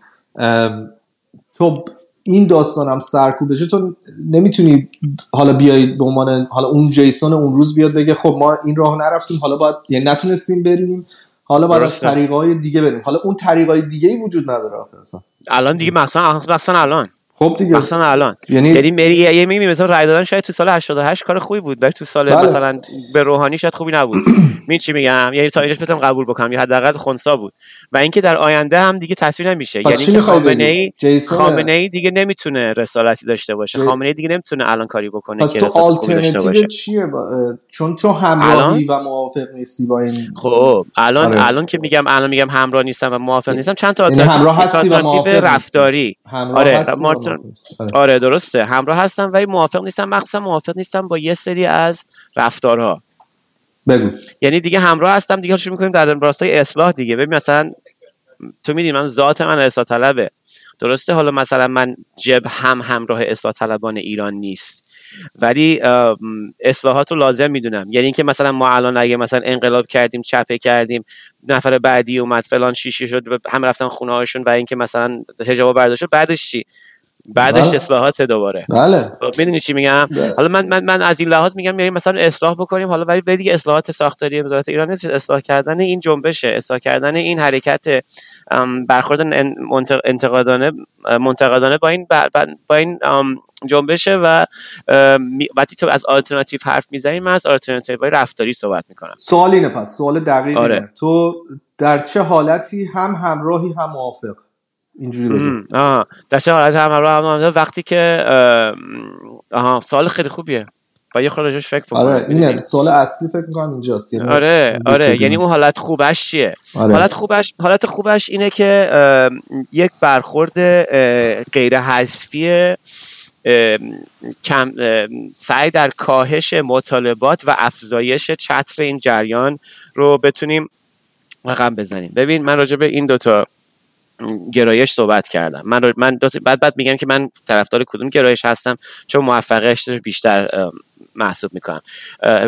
تو این داستانم سرکوب بشه تو نمی‌تونی حالا بیای به عنوان حالا اون جیسون اون روز بیاد بگه خب ما این راه نرفتیم حالا باید یعنی نتونستیم بریم حالا باید از. طریقای دیگه بریم. حالا اون طریقای دیگه ای وجود نداره اصلا. الان دیگه مخصوصا مخصوصا الان. خب دیگه. مخصوصا الان. یعنی یعنی مری یه میگی مثلا رای دادن شاید تو سال 88 کار خوبی بود ولی تو سال بله. مثلا به روحانی شاید خوبی نبود. می چی میگم؟ یعنی تا اینجاش بتونم قبول بکنم. یا حداقل خنثا بود. و اینکه در آینده هم دیگه تصویر نمیشه یعنی خامنه؟ ای خامنه ای دیگه نمی‌تونه رسالتی داشته باشه جی- خامنه ای دیگه نمی‌تونه الان کاری بکنه پس که تو آلترنتیو چیه با- چون تو همراهی و موافق نیستی با این خب الان آره. الان که میگم الان میگم همراه نیستم و موافق نیستم چند تا یعنی همراه آلترناتیو هستی و موافق آلترناتیو. رفتاری همراه آره، هستی نیستی. آره. آره درسته همراه هستم ولی موافق نیستم مخصوصا موافق نیستم با یه سری از رفتارها بگو. یعنی دیگه همراه هستم دیگه شروع می‌کنیم در راستای اصلاح دیگه. ببین مثلا تو می‌دونی من ذات من اصلاح طلبه. درسته؟ حالا مثلا من جب هم همراه اصلاح طلبان ایران نیست. ولی اصلاحات رو لازم می‌دونم. یعنی اینکه مثلا ما الان اگه مثلا انقلاب کردیم چپه کردیم نفر بعدی اومد فلان شیشی شد و هم رفتن خونه هاشون و اینکه مثلا حجاب برداشت بعدش چی؟ بعدش بله. اصلاحات دوباره بله خب، می‌دونی چی میگم بله. حالا من, من من از این لحاظ میگم یعنی مثلا اصلاح بکنیم حالا ولی دیگه اصلاحات ساختاری وزارت ایران نیست اصلاح کردن این جنبشه اصلاح کردن این حرکت برخورد انتقادانه منتقدانه با این با این جنبشه و وقتی تو از آلترناتیو حرف می‌زنی من از آلترناتیو های رفتاری صحبت می‌کنم سوال اینه پس سوال دقیق آره. تو در چه حالتی هم همراهی هم موافق اینجوری بگو. ام، آه. چه حالت هم همراه هم وقتی که آها سوال خیلی خوبیه. با یه خورده راجعش فکر بکنم. آره می‌دونی؟ اینه سوال اصلی فکر می‌کنم اینجاست. یعنی آره این آره. یعنی اون حالت خوبش چیه؟ آره. حالت خوبش حالت خوبش اینه که یک برخورد غیر حذفی کم سعی در کاهش مطالبات و افزایش چتر این جریان رو بتونیم رقم بزنیم. ببین من راجع به این دوتا گرایش صحبت کردم. من من بعد بعد میگم که من طرفدار کدوم گرایش هستم چون موفقیتش بیشتر محسوب می‌کنم.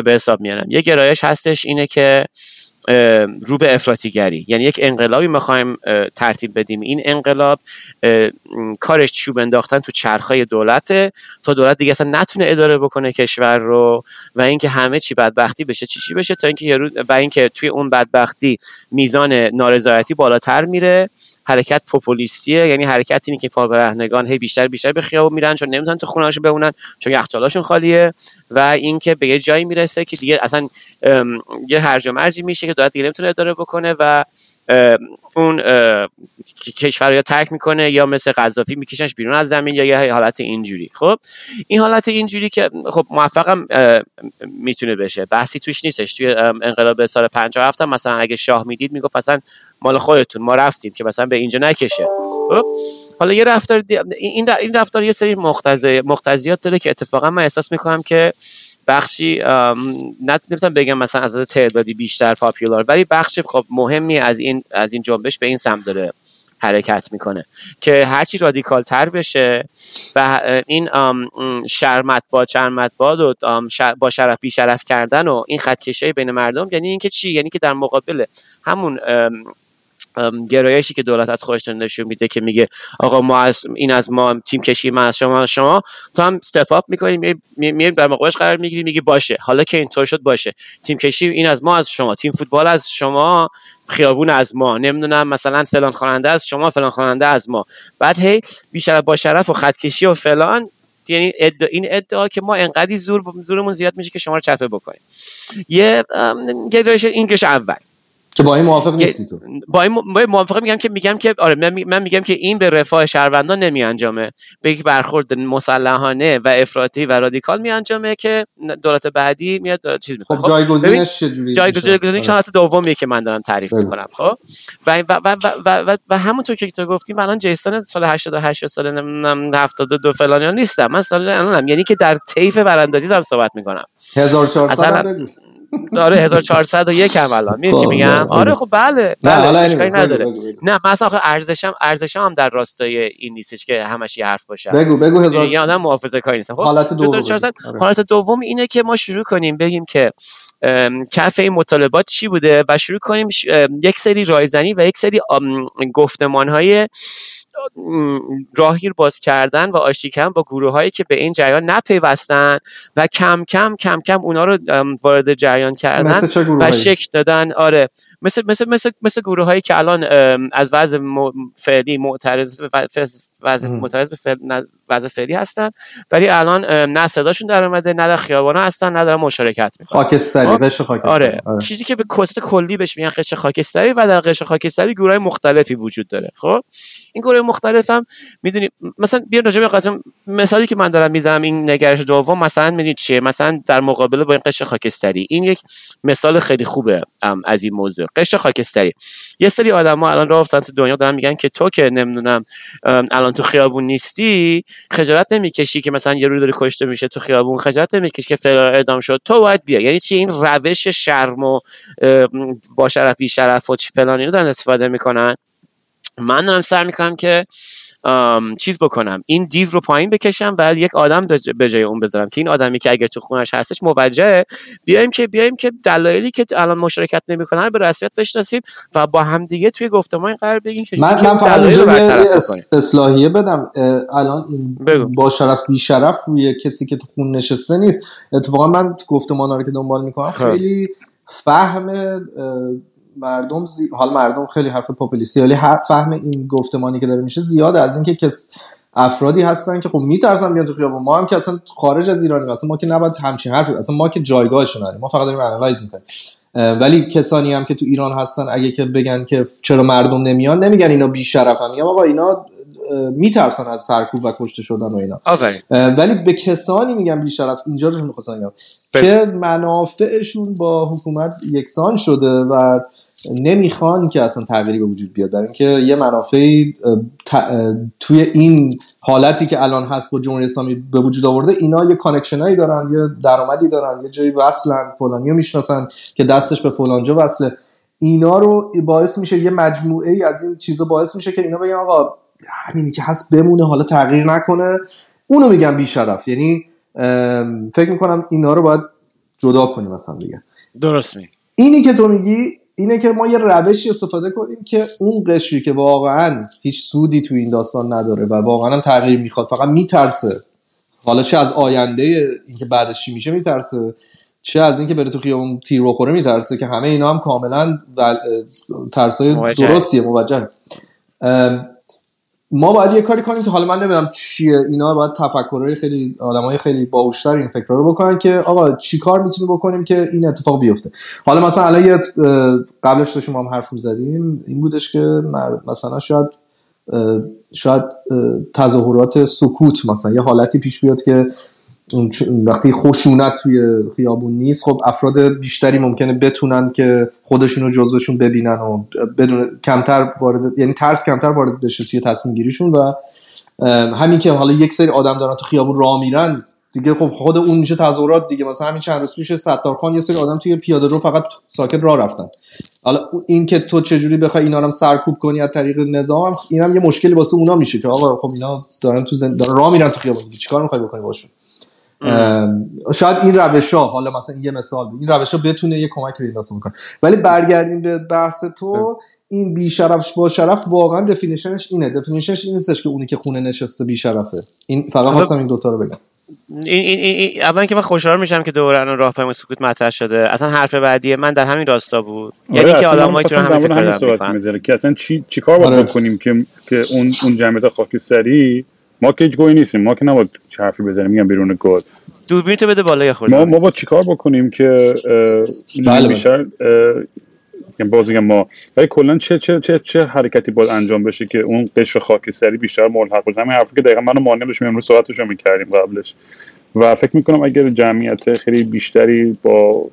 به حساب میارم. یه گرایش هستش اینه که رو به افراطیگری. یعنی یک انقلابی می‌خوایم ترتیب بدیم. این انقلاب کارش چوب انداختن تو چرخهای دولته تا دولت دیگه اصلا نتونه اداره بکنه کشور رو و اینکه همه چی بدبختی بشه چی چی بشه تا اینکه و اینکه توی اون بدبختی میزان نارضایتی بالاتر میره. حرکت پوپولیستیه یعنی حرکت اینه که پابرهنگان هی بیشتر بیشتر به خیابون میرن چون نمی‌تونن تو خونه‌هاشون بمونن چون یخچالاشون خالیه و اینکه به یه جایی می‌رسه که دیگه اصلا یه هرج و مرجی میشه که دولت دیگه نمی‌تونه اداره بکنه و اون کشور یا ترک می‌کنه یا مثل قذافی میکشنش بیرون از زمین یا یه حالت اینجوری. خب؟ این حالت اینجوری که خب موفقم می‌تونه بشه. بحثی توش نیستش. توی انقلاب سال 57 هم مثلا اگه شاه می‌دید می‌گفت مثلا مال خودتون ما رفتیم که مثلا به اینجا نکشه. خب؟ حالا یه رفتار دی- این رفتار یه سری مقتضی مقتضیات داره که اتفاقا من احساس می‌کنم که بخشی نمی‌تونم بگم مثلا از تعدادی بیشتر پاپیولار ولی بخش خب مهمی از این از این جنبش به این سمت داره حرکت می‌کنه که هرچی رادیکال تر بشه و این شرمت با شرمت باد و با شرف بی شرف کردن و این خط بین مردم یعنی اینکه چی؟ یعنی که در مقابل همون گرایشی که دولت از خودش نشون میده که میگه آقا ما از این از ما تیم کشی من از شما از شما. تو هم استپ اپ می‌کنی میری در مقابلش قرار می‌گیری میگی باشه. حالا که اینطور شد باشه. تیم کشی این از ما از شما. تیم فوتبال از شما. خیابون از ما. نمی‌دونم مثلا فلان خواننده از شما فلان خواننده از ما. بعد هی بیشتر با شرف و خط کشی و فلان. یعنی ادعا این ادعا که ما انقدی زور زورمون زیاد میشه که شما رو چفه بکنیم. یه گرایش این اول. که با این موافق نیستی تو. با این موافقه میگم که میگم که آره من, می- من میگم که این به رفاه شهروندان نمی انجامه. به یک برخورد مسلحانه و افراطی و رادیکال می انجامه که دولت بعدی میاد داره چیز می‌کنه. خب جایگزینش چجوری جایگزین؟ جایگزین آره. دومیه که من دارم تعریف بگو. می‌کنم خب؟ و و و, و, و, و, همونطور که تو گفتی من الان جیسون سال 88 سال نمی‌دونم 72 فلان اینا نیستم. من سال الانم. یعنی که در طیف براندازی دارم صحبت می‌کنم. 1400 هم اصلا- آره 1401 هم الان می‌دونی چی خب، میگم. آره خب بله بله اشکالی نداره نه مثلا آخه ارزشم ارزشم هم در راستای این نیستش که همش یه حرف باشه بگو بگو می‌دونی یه هزار آدم محافظه کاری نیستم خب حالت دوم 1400 بگو. آره. حالت دوم اینه که ما شروع کنیم بگیم که کف این مطالبات چی بوده و شروع کنیم یک سری رایزنی و یک سری گفتمان های راهگیر باز کردن و آشتی کردن با گروه هایی که به این جریان نپیوستن و کم کم کم کم اونا رو وارد جریان کردن و شکل دادن. آره. مثل مثل مثل مثل گروه هایی که الان از وضع فعلی معترض وضع مهم. معترض به وضع فعلی هستن ولی الان نه صداشون در اومده نه در خیابانا هستن نه دارن مشارکت می‌کنن. خاکستری خب. قشر خاکستری. آره. آره. چیزی که به کست کلی بهش میگن قشر خاکستری و در قشر خاکستری گروه مختلفی وجود داره. خب؟ این گروه مختلف هم می‌دونی مثلا بیا راجع به قسم مثالی که من دارم می‌زنم این نگرش دوم مثلا می‌دونید چیه؟ مثلا در مقابله با این قشر خاکستری. این یک مثال خیلی خوبه از این موضوع. قشر خاکستری. یه سری آدما الان راه افتادن تو دنیا دارن میگن که تو که نمی‌دونم الان تو خیابون نیستی خجالت نمی‌کشی که مثلا یه روز داری کشته میشه تو خیابون خجالت نمی‌کشی که فلان اعدام شد. تو باید بیا یعنی چی؟ این روش شرم و با شرف بی شرف و فلان اینو دارن استفاده می‌کنن. من دارم سعی می‌کنم که چیز بکنم. این دیو رو پایین بکشم و یک آدم به جا- به جای اون بذارم که این آدمی که اگر تو خونش هستش موجهه. بیایم که بیایم که دلایلی که الان مشارکت نمی‌کنن رو به رسمیت بشناسیم و با همدیگه توی گفتمان قرار بگیم که من من فقط اصلاحیه بدم. الان. با شرف بی شرف روی کسی که تو خون نشسته نیست. اتفاقا من گفتمان رو که دنبال می‌کنم خب. خیلی فهم مردم زی... حال مردم خیلی حرف پاپولیستی ولی فهم این گفتمانی که داره میشه زیاده از اینکه کس افرادی هستن که خب میترسن بیان تو خیابون. ما هم که اصلا خارج از ایرانیم اصلا ما که نباید همچین حرفی اصلا ما که جایگاهشون نداریم ما فقط داریم انالایز می‌کنیم. ولی کسانی هم که تو ایران هستن اگه که بگن که چرا مردم نمیان نمیگن اینا بی شرفن میگن آقا اینا میترسن از سرکوب و کشته شدن و اینا. ولی به کسانی میگن بی شرف اینجا رو می‌خواستم بگم. بگو. که منافعشون با حکومت یکسان شده و نمی‌خوان که اصلا تغییری به وجود بیاد. در اینکه یه منافعی توی این حالتی که الان هست با جمهوری اسلامی به وجود آورده اینا یه کانکشنایی دارن یه درآمدی دارن یه جایی وصلن فلانی رو می‌شناسن که دستش به فلانجا وصله. اینا رو باعث میشه یه مجموعه ای از این چیزا باعث میشه که اینا بگن آقا همینی که هست بمونه حالا تغییر نکنه. اونو میگن بیشرف. یعنی فکر می‌کنم اینا رو باید جدا کنیم مثلا دیگه درست می اینی که تو میگی اینه که ما یه روشی استفاده کنیم که اون قشری که واقعا هیچ سودی تو این داستان نداره و واقعا تغییر می‌خواد فقط میترسه حالا چه از آینده اینکه بعدش چی میشه میترسه چه از اینکه بره تو خیابون تیر بخوره میترسه که همه اینا هم کاملا ترسای. درستیه موجه ما باید یه کاری کنیم که حالا من نمی‌دونم چیه. اینا باید تفکرهای خیلی آدمای خیلی باهوشتر این فکر رو بکنن که آقا چی کار می‌تونیم بکنیم که این اتفاق بیفته. حالا مثلا الان قبلش داشتیم هم حرف می‌زدیم. این بودش که مثلا شاید شاید تظاهرات سکوت مثلا یه حالتی پیش بیاد که وقتی خشونت توی خیابون نیست خب افراد بیشتری ممکنه بتونن که خودشون رو جزوشون ببینن و بدون کمتر وارد یعنی ترس کمتر وارد بشه توی تصمیم گیریشون و همین که حالا یک سری آدم دارن تو خیابون راه میرن دیگه خب خود اون میشه تظاهرات دیگه. مثلا همین چند روز پیش ستارخان یه سری آدم توی پیاده رو فقط ساکت راه رفتن. حالا این که تو چجوری بخوای اینا رو سرکوب کنی از طریق نظام اینم یه مشکلی واسه اونا میشه که آقا خب اینا دارن تو زند... دارن راه میرن تو خیابون. چیکار می‌خوای بکنی باشون؟ شاید این روش ها حالا مثلا یه مثال این روش ها بتونه یه کمک به داستان بکنه. ولی برگردیم به بحث تو این بیشرف با شرف واقعا دفینیشنش اینه. دفینیشنش این نیستش که اونی که خونه نشسته بیشرفه. این فقط خواستم این دوتا رو بگم. این این این اولا که من خوشحال میشم که دوران راهپیمایی سکوت مطرح شده. اصلا حرف بعدی من در همین راستا بود. یعنی که آدمایی که همین فکر که اصلا چی چیکار باید آره. بکنیم که که اون اون جمعیت خاکستری ما که هیچ گویی نیستیم. ما که نباید حرفی بزنیم. میگم بیرون گل دوربین تو بده بالا ما ما با چیکار بکنیم که بله. بیشتر بازیگم ما ولی کلا چه چه چه چه حرکتی باید انجام بشه که اون قشر خاکستری بیشتر ملحق بشه؟ همین حرفی که دقیقا منو مانع داشتیم امروز صحبتش می‌کردیم قبلش. و فکر می‌کنم اگر جمعیت خیلی بیشتری با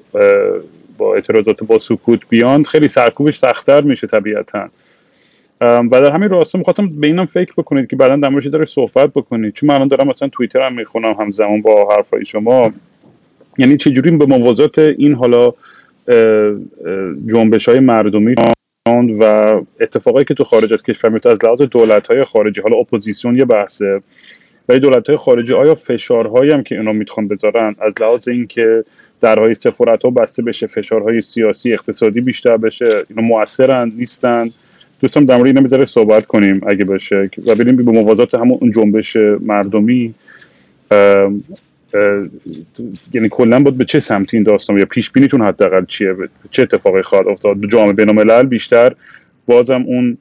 با اعتراضات با سکوت بیان خیلی سرکوبش سختتر میشه طبیعتا. و در همین راستا می‌خواستم به اینم فکر بکنید که بعدا در موردش داره صحبت بکنید. چون من الان دارم مثلا توییتر هم می‌خونم همزمان با حرفای شما. یعنی چجوری به موازات این حالا جنبش های مردمی و اتفاقایی که تو خارج از کشور میفته از لحاظ دولت های خارجی حالا اپوزیسیون یه بحثه ولی دولت های خارجی آیا فشارهایی هم که اینا میتخوان بذارن از لحاظ اینکه درهای سفارت ها بسته بشه فشارهای سیاسی اقتصادی بیشتر بشه اینا موثرن نیستن؟ دوستم در مورد اینا صحبت کنیم اگه بشه و بریم به موازات همون جنبش مردمی. یعنی کلا بود به چه سمتی این داستان یا پیش بینیتون حداقل چیه؟ چه اتفاقی خواهد افتاد؟ جامعه بین بیشتر بازم اون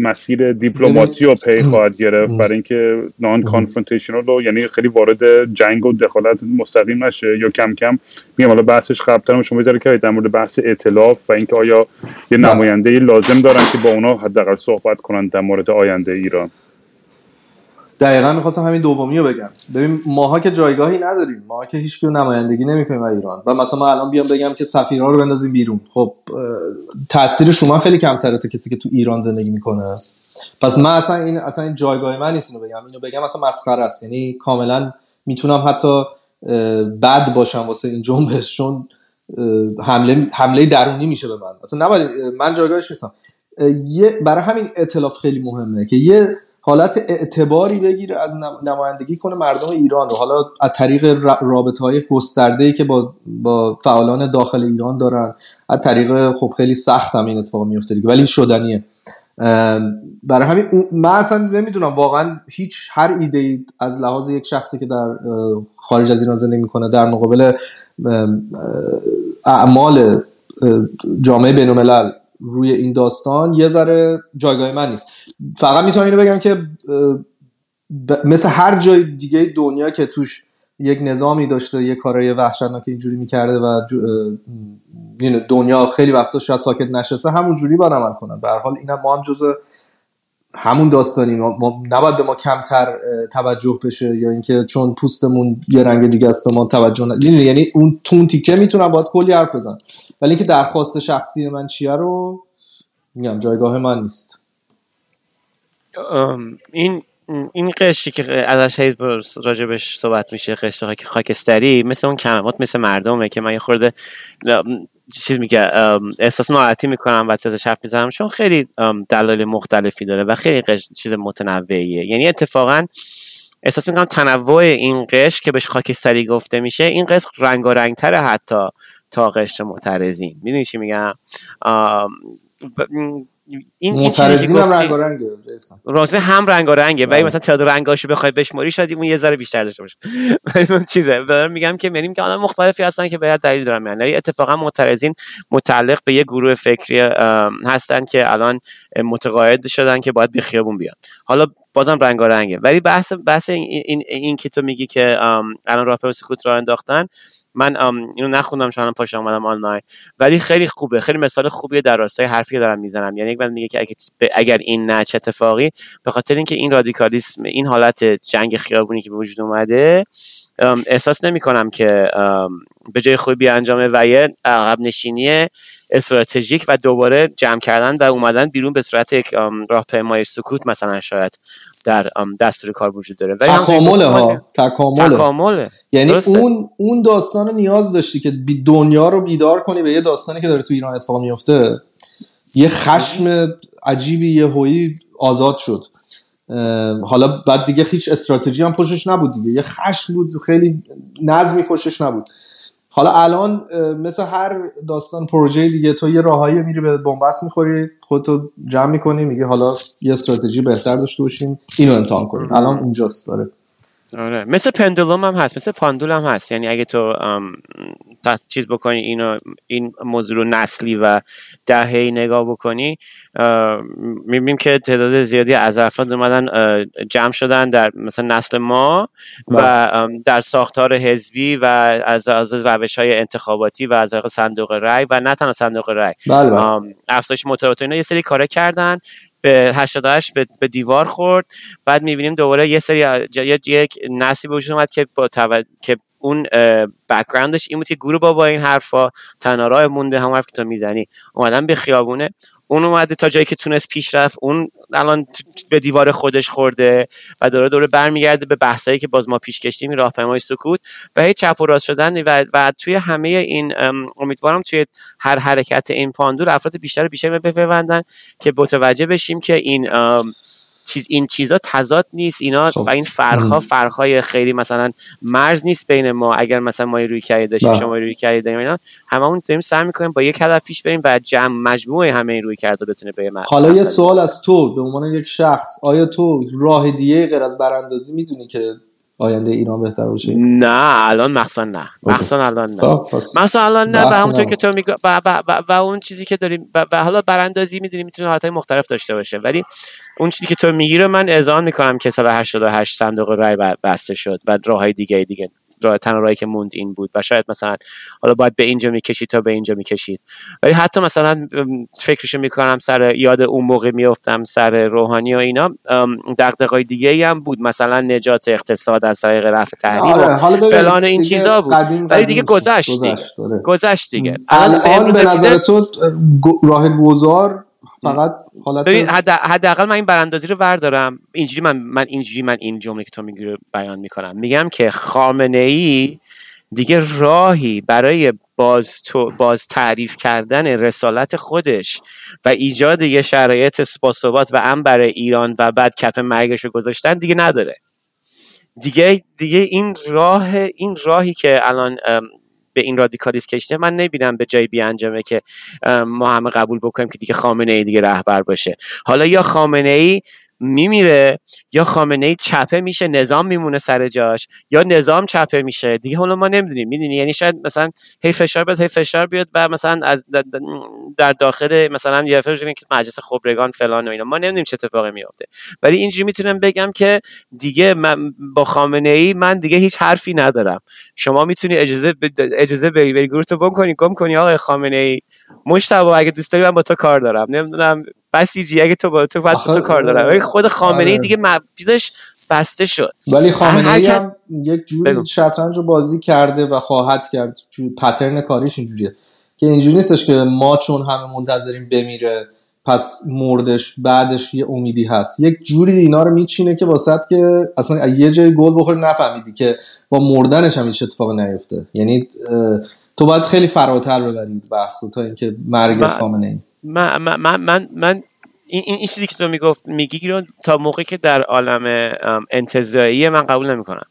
مسیر دیپلماسی رو پی خواهد گرفت برای اینکه نان کانفرونتیشنال رو یعنی خیلی وارد جنگ و دخالت مستقیم نشه یا کم کم میگم حالا بحثش قبلتر شما بذاره کردید در مورد بحث ائتلاف و اینکه آیا یه بله. نماینده لازم دارن که با اونا حداقل صحبت کنن در مورد آینده ایران دقیقا می‌خواستم همین دومی رو بگم. ببین ماها که جایگاهی نداریم ماها که هیچ نمایندگی نمی‌کنیم ایران. و مثلا ما الان بیام بگم که سفیرها رو بندازیم بیرون. خب تاثیر شما خیلی کمتره تا کسی که تو ایران زندگی می‌کنه. پس من اصلا این اصلا این جایگاه من نیست بگم. اینو بگم اصلا مسخره است. یعنی کاملا می‌تونم حتی بد باشم واسه این جنبش چون حمله حمله درونی میشه به من. اصلا نباید من جایگاهش نیستم. یه برای همین اطلاف خیلی مهمه که یه حالت اعتباری بگیره از نمایندگی کنه مردم ایران رو. حالا از طریق رابطه های گسترده که با, با فعالان داخل ایران دارن از طریق خب خیلی سخت هم این اتفاق میفته دیگه ولی شدنیه. برای همین من اصلا نمی‌دونم واقعا هیچ هر ایده ای از لحاظ یک شخصی که در خارج از ایران زندگی می‌کنه در مقابل اعمال جامعه بین روی این داستان یه ذره جایگاه من نیست. فقط می‌تونم اینو بگم که مثل هر جای دیگه دنیا که توش یک نظامی داشته یه کارای وحشتناک اینجوری می‌کرده و دنیا خیلی وقتا شاید ساکت نشسته همون جوری باید عمل کنن. به هر حال اینم ما هم جزء همون داستانی ما نباید به ما کمتر توجه بشه یا اینکه چون پوستمون یه رنگ دیگه است به ما توجه نه یعنی اون تون تیکه می‌تونم باید کلی حرف بزن ولی اینکه درخواست شخصی من چیه رو میگم جایگاه من نیست. این این قشری که ازش راجبش صحبت میشه قشر خاکستری مثل اون کلمات مثل مردمه که من یه خورده چیز میگه احساس ناراحتی می‌کنم و ازش حرف می‌زنم. چون خیلی دلایل مختلفی داره و خیلی چیز متنوعیه. یعنی اتفاقا احساس می‌کنم تنوع این قش که بهش خاکستری گفته میشه این قش رنگ تره حتی تا قشر معترضین. می‌دونی چی میگم؟ این معترضین هم رنگ رنگه راسته هم رنگ و رنگه ولی بله. مثلا تعداد رنگاشو بخوای بشماری شاید اون یه ذره بیشتر داشته باشه. اون چیزه. دارم میگم که میگم که آدم مختلفی هستن که باید دلیل دارن یعنی اتفاقا معترضین متعلق به یه گروه فکری هستن که الان متقاعد شدن که باید به خیابون بیان. حالا بازم رنگه ولی بحث بحث این, این, این که تو میگی که الان راپر سکوت را انداختن من اینو نخوندم چون پاش اومدم آنلاین ولی خیلی خوبه خیلی مثال خوبیه در راستای حرفی که دارم می‌زنم. یعنی یک میگه که اگر این نچ اتفاقی به خاطر اینکه این رادیکالیسم این حالت جنگ خیابونی که به وجود اومده احساس نمی کنم که به جای خوبی انجامه و یه عقب نشینی استراتژیک و دوباره جمع کردن و اومدن بیرون به صورت یک راهپیمای سکوت مثلا شاید در دستور کار وجود داره. تکامله ها تکامله. یعنی اون اون داستان نیاز داشتی که دنیا رو بیدار کنی به یه داستانی که داره تو ایران اتفاق میفته. یه خشم عجیبی یه هویی آزاد شد. حالا بعد دیگه هیچ استراتژی هم پشتش نبود دیگه. یه خشم بود خیلی نظمی پشتش نبود. حالا الان مثل هر داستان پروژه دیگه تو یه راهایی میری به بنبست می‌خوری خودتو جمع می‌کنی میگه حالا یه استراتژی بهتر داشته باشیم اینو امتحان کنیم. الان اونجاست داره آره. مثل پندولوم هم هست مثل پاندول هم هست. یعنی اگه تو چیز بکنی اینو این موضوع رو نسلی و دههی نگاه بکنی می‌بینیم که تعداد زیادی از افراد اومدن جمع شدن در مثلا نسل ما و بله. در ساختار حزبی و از از روش های انتخاباتی و از صندوق رای و نه تنها صندوق رای بله. افزایش اینا یه سری کاره کردن به 88 به, به دیوار خورد بعد می‌بینیم دوباره یه سری یک نسلی به وجود اومد که با که اون background ش این بود که گروه با با این حرفا تنها راه مونده هم حرف که تو می‌زنی. اومدن به خیابونه. اون اومده تا جایی که تونست پیش رفت. اون الان به دیوار خودش خورده و دوره دوره برمیگرده به بحثایی که باز ما پیش کشیدیم راهپیمایی سکوت. و هی چپ و راست شدن و, و توی همه این امیدوارم توی هر حرکت این پاندور افراد بیشتر بیشتر بپیوندن که متوجه بشیم که این چیز این چیزا تضاد نیست. اینا خب. و این فرخا فرخای خیلی مثلا مرز نیست بین ما. اگر مثلا ما روی کردی داشتیم بله. شما روی کردی داریم اینا هممون داریم سعی می‌کنیم با یک هدف پیش بریم و جمع مجموعه همه این روی کرده بتونه به حالا یه سوال از تو به عنوان یک شخص آیا تو راه دیگه غیر از براندازی می‌دونی که آینده ایران بهتر باشه؟ نه الان مخصوصا نه. مخصوصا الان نه. خب، مخصوصا الان نه. و همونطور که تو میگه و, و, و, اون چیزی که داریم و, حالا براندازی می‌دونی می‌تونه حالتهای مختلف داشته باشه. ولی اون چیزی که تو میگی رو من اذعان می‌کنم که سال 88 صندوق رای بسته شد و راههای دیگه دیگه راه تنها راهی که موند این بود و شاید مثلا حالا باید به اینجا می‌کشید تا به اینجا می‌کشید. ولی حتی مثلا فکرشو می‌کنم سر یاد اون موقع میفتم سر روحانی و اینا دغدغه‌های دیگه ای هم بود. مثلا نجات اقتصاد از طریق رفع تحریم آره. فلان این چیزا بود. ولی دیگه گذشت گذشت دیگه. الان به نظر تو راه گذار فقط حالت حداقل من این براندازی رو بردارم. اینجوری من من اینجوری من این جمله که تو میگی رو بیان می‌کنم. میگم که خامنه ای دیگه راهی برای باز, تو باز تعریف کردن رسالت خودش و ایجاد یه شرایط باثبات و امن برای ایران و بعد کف مرگش رو گذاشتن دیگه نداره. دیگه دیگه این راه این راهی که الان به این رادیکالیست کشته من نبینم به جای بیانجامه که ما همه قبول بکنیم که دیگه خامنه ای دیگه رهبر باشه. حالا یا خامنه ای میمیره یا خامنه ای چپه میشه نظام میمونه سر جاش یا نظام چپه میشه. دیگه حالا ما نمی‌دونیم می‌دونی؟ یعنی شاید مثلا هی فشار بیاد هی فشار بیاد و مثلا از در داخل مثلا یه فرض که مجلس خبرگان فلان و اینا. ما نمی‌دونیم چه اتفاقی میفته ولی اینجوری می‌تونم بگم که دیگه من با خامنه ای من دیگه هیچ حرفی ندارم. شما می‌تونی اجازه ب... اجازه بری بری گروه تو بم کنی گم کنی آقای خامنه ای مشتبه اگه دوست داری من با تو کار دارم. نمی‌دونم بسیجی اگه تو با تو باید تو کار دارم. ولی خود خامنه ای آره. دیگه پیزش بسته شد. ولی خامنه ای هم یک جوری شطرنج رو بازی کرده و خواهد کرد. پترن کاریش اینجوریه. که اینجوری نیستش که ما چون همه منتظریم بمیره پس مردش بعدش یه امیدی هست. یک جوری اینا رو میچینه که واسط که اصلا یه جای گل بخوری نفهمیدی که با مردنش هم هیچ اتفاق نیفته. یعنی تو باید خیلی فراتر ببرید بحث تا اینکه مرگ خامنه ای من من من, من این این چیزی که تو می‌گفت میگی رو تا موقعی که در عالم انتظایی من قبول نمی‌کنم.